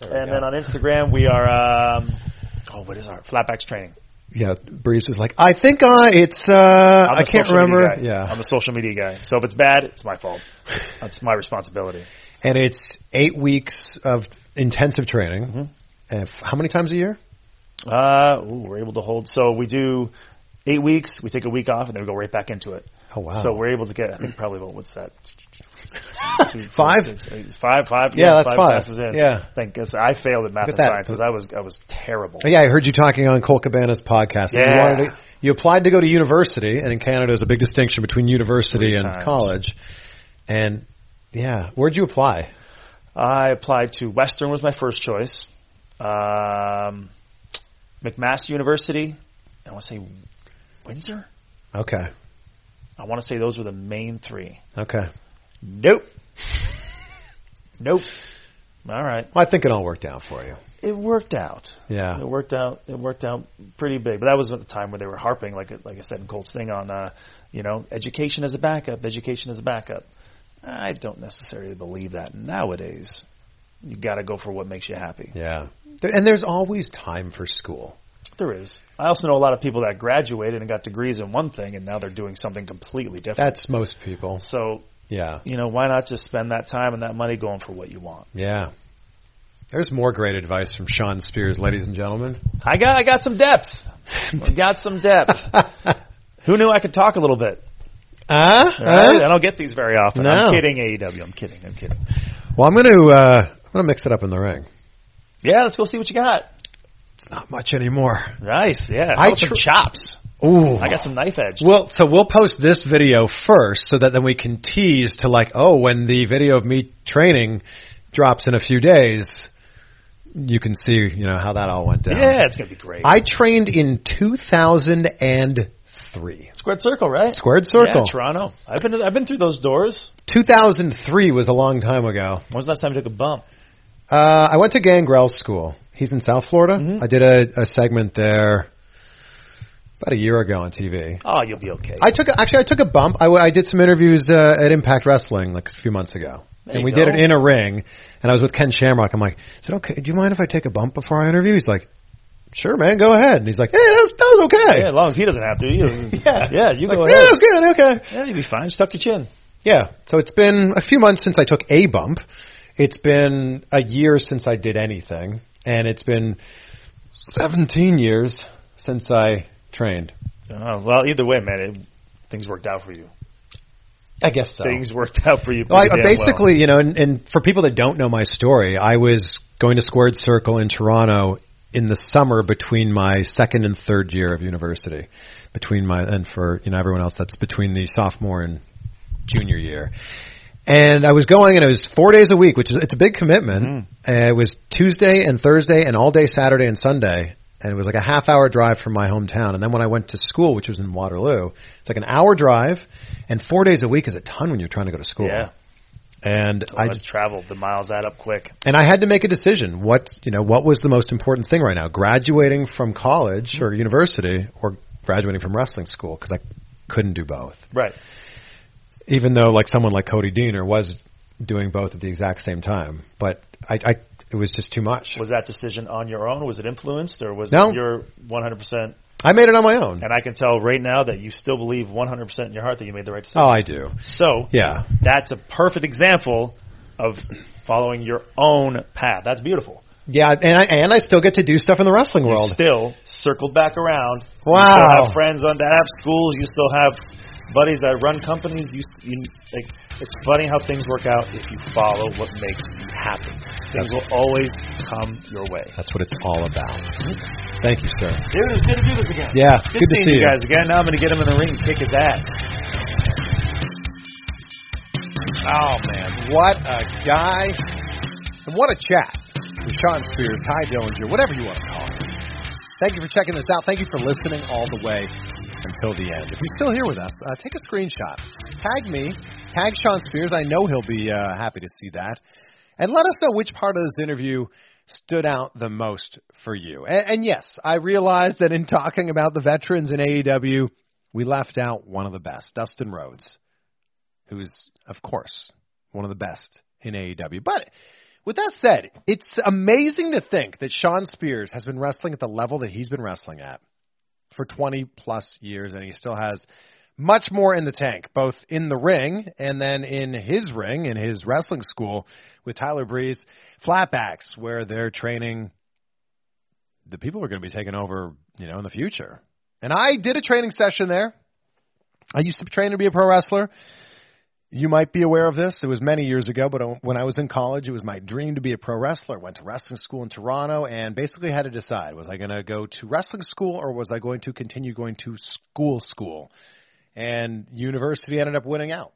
We And go. then on Instagram, we are. Um, oh, what is our flatbacks training? Yeah, Breeze was like, I think I it's uh I'm I the can't remember. Yeah, I'm a social media guy. So if it's bad, it's my fault. That's my responsibility. and it's eight weeks of intensive training. Mm-hmm. And f- how many times a year? Uh, ooh, we're able to hold. So we do eight weeks. We take a week off, and then we go right back into it. Oh wow! So we're able to get. I think probably about what's that? Two, four, Five? six, eight, five, five. Yeah, that's five, five. passes in. Yeah. Thank goodness. I failed at math and at that. science because I was I was terrible. Yeah, I heard you talking on Colt Cabana's podcast. You, Yeah. wanted to, you applied to go to university, and in Canada, there's a big distinction between university Three and times. college. And yeah, where'd you apply? I applied to Western was my first choice. Um, McMaster University. I want to say Windsor. Okay, I want to say those were the main three. okay. Nope. nope. All right. Well, I think it all worked out for you. It worked out. Yeah. It worked out. It worked out pretty big. But that was at the time where they were harping, like like I said in Colt's thing on, uh, you know, education as a backup. Education as a backup. I don't necessarily believe that nowadays. You got to go for what makes you happy. Yeah. And there's always time for school. There is. I also know a lot of people that graduated and got degrees in one thing, and now they're doing something completely different. That's most people. so Yeah. you know, why not just spend that time and that money going for what you want? Yeah. There's more great advice from Shawn Spears, ladies and gentlemen. I got I got some depth. I got some depth. Who knew I could talk a little bit? Uh, right? I don't get these very often. No. I'm kidding, AEW. I'm kidding. I'm kidding. Well, I'm going to uh, I'm going to mix it up in the ring. Yeah, let's go see what you got. It's Not much anymore. Nice. Yeah. I tr- chops. Ooh. I got some knife edge. Well, so we'll post this video first, so that then we can tease to like, oh, when the video of me training drops in a few days, you can see, you know, how that all went down. yeah, it's gonna be great. I trained in 2003. Squared circle, right? Squared circle. Yeah, Toronto. I've been to, I've been through those doors. 2003 was a long time ago. When was the last time you took a bump? Uh, I went to Gangrel's School. He's in South Florida. Mhm. I did a, a segment there about a year ago on TV. Oh, you'll be okay. I took a, actually I took a bump. I did some interviews uh, at Impact Wrestling like a few months ago, There and we did it in a ring. And I was with Ken Shamrock. I'm like, is it okay? Do you mind if I take a bump before I interview? He's like, sure, man, go ahead. And he's like, yeah, that was, that was okay. yeah, as long as he doesn't have to. Yeah, yeah, you Like, go Yeah, ahead. that was good. Okay. Yeah, you'll be fine. Just tuck your chin. Yeah. So it's been a few months since I took a bump. It's been a year since I did anything, and it's been 17 years since I trained. Oh, well, either way, man, it, things worked out for you. I guess so. Things worked out for you. Well, I, damn well. basically, you know, and, and for people that don't know my story, I was going to Squared Circle in Toronto in the summer between my second and third year of university. Between my and for you know everyone else, that's between the sophomore and junior year. And I was going, and it was four days a week, which is it's a big commitment. Mm. Uh, it was Tuesday and Thursday, and all day Saturday and Sunday. And it was like a half hour drive from my hometown. And then when I went to school, which was in Waterloo, it's like an hour drive, and four days a week is a ton when you're trying to go to school. Yeah. And I I just traveled. The miles add up quick. and I had to make a decision. What you know, what was the most important thing right now? Graduating from college or university, or graduating from wrestling school? Because I couldn't do both. Right. Even though, like someone like Cody Deaner was doing both at the exact same time, but I, I it was just too much. Was that decision on your own? Was it influenced, or was No. it your 100%? I made it on my own. And I can tell right now that you still believe 100% in your heart that you made the right decision. Oh, I do. So Yeah. that's a perfect example of following your own path. That's beautiful. Yeah, and I and I still get to do stuff in the wrestling You world. still circled back around. Wow. You still have friends on that have schools. You still have buddies that run companies. You, you like it's funny how things work out if you follow what makes you happy. Things will always come your way. That's what it's all about. Thank you, sir. Dude, it's good to do this again. Yeah, Good, good to seeing see you guys again. Now I'm going to get him in the ring and kick his ass. Oh man, what a guy, and what a chat Shawn Spears, Tye Dillinger, whatever you want to call him. Thank you for checking this out. Thank you for listening all the way until the end. If you're still here with us, uh, take a screenshot, tag me, tag Shawn Spears. I know he'll be uh, happy to see that, and let us know which part of this interview stood out the most for you. And, and yes, I realize that in talking about the veterans in AEW, we left out one of the best, Dustin Rhodes who's, of course, one of the best in AEW. But with that said, it's amazing to think that Shawn Spears has been wrestling at the level that he's been wrestling at for 20 plus years, and he still has much more in the tank, both in the ring and then in his ring, in his wrestling school with Tyler Breeze, Flatbacks, where they're training the people who are going to be taking over, you know, in the future. And I did a training session there. I used to train to be a pro wrestler. You might be aware of this. It was many years ago, but uh, when I was in college, it was my dream to be a pro wrestler. Went to wrestling school in Toronto and basically had to decide was I going to go to wrestling school or was I going to continue going to school school? And university ended up winning out.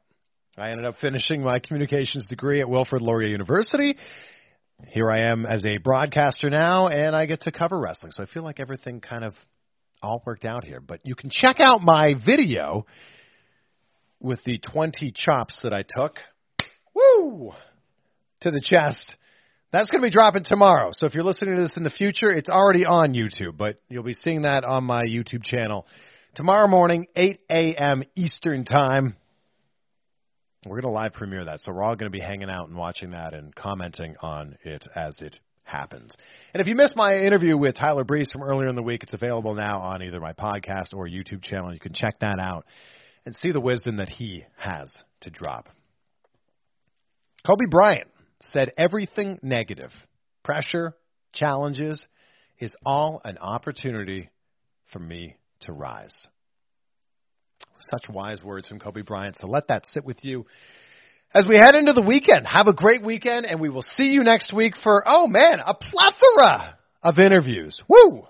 I ended up finishing my communications degree at Wilfrid Laurier University. Here I am as a broadcaster now, and I get to cover wrestling. So I feel like everything kind of all worked out here. But you can check out my video with the 20 chops that I took. Woo! To the chest. That's going to be dropping tomorrow. So if you're listening to this in the future, it's already on YouTube, but you'll be seeing that on my YouTube channel tomorrow morning, 8 a.m. Eastern Time. We're going to live premiere that. So we're all going to be hanging out and watching that and commenting on it as it happens. And if you missed my interview with Tyler Breeze from earlier in the week, it's available now on either my podcast or YouTube channel. You can check that out and see the wisdom that he has to drop. Kobe Bryant said everything negative, pressure, challenges, is all an opportunity for me to rise. Such wise words from Kobe Bryant. So let that sit with you as we head into the weekend. Have a great weekend, and we will see you next week for, oh man, a plethora of interviews. Woo!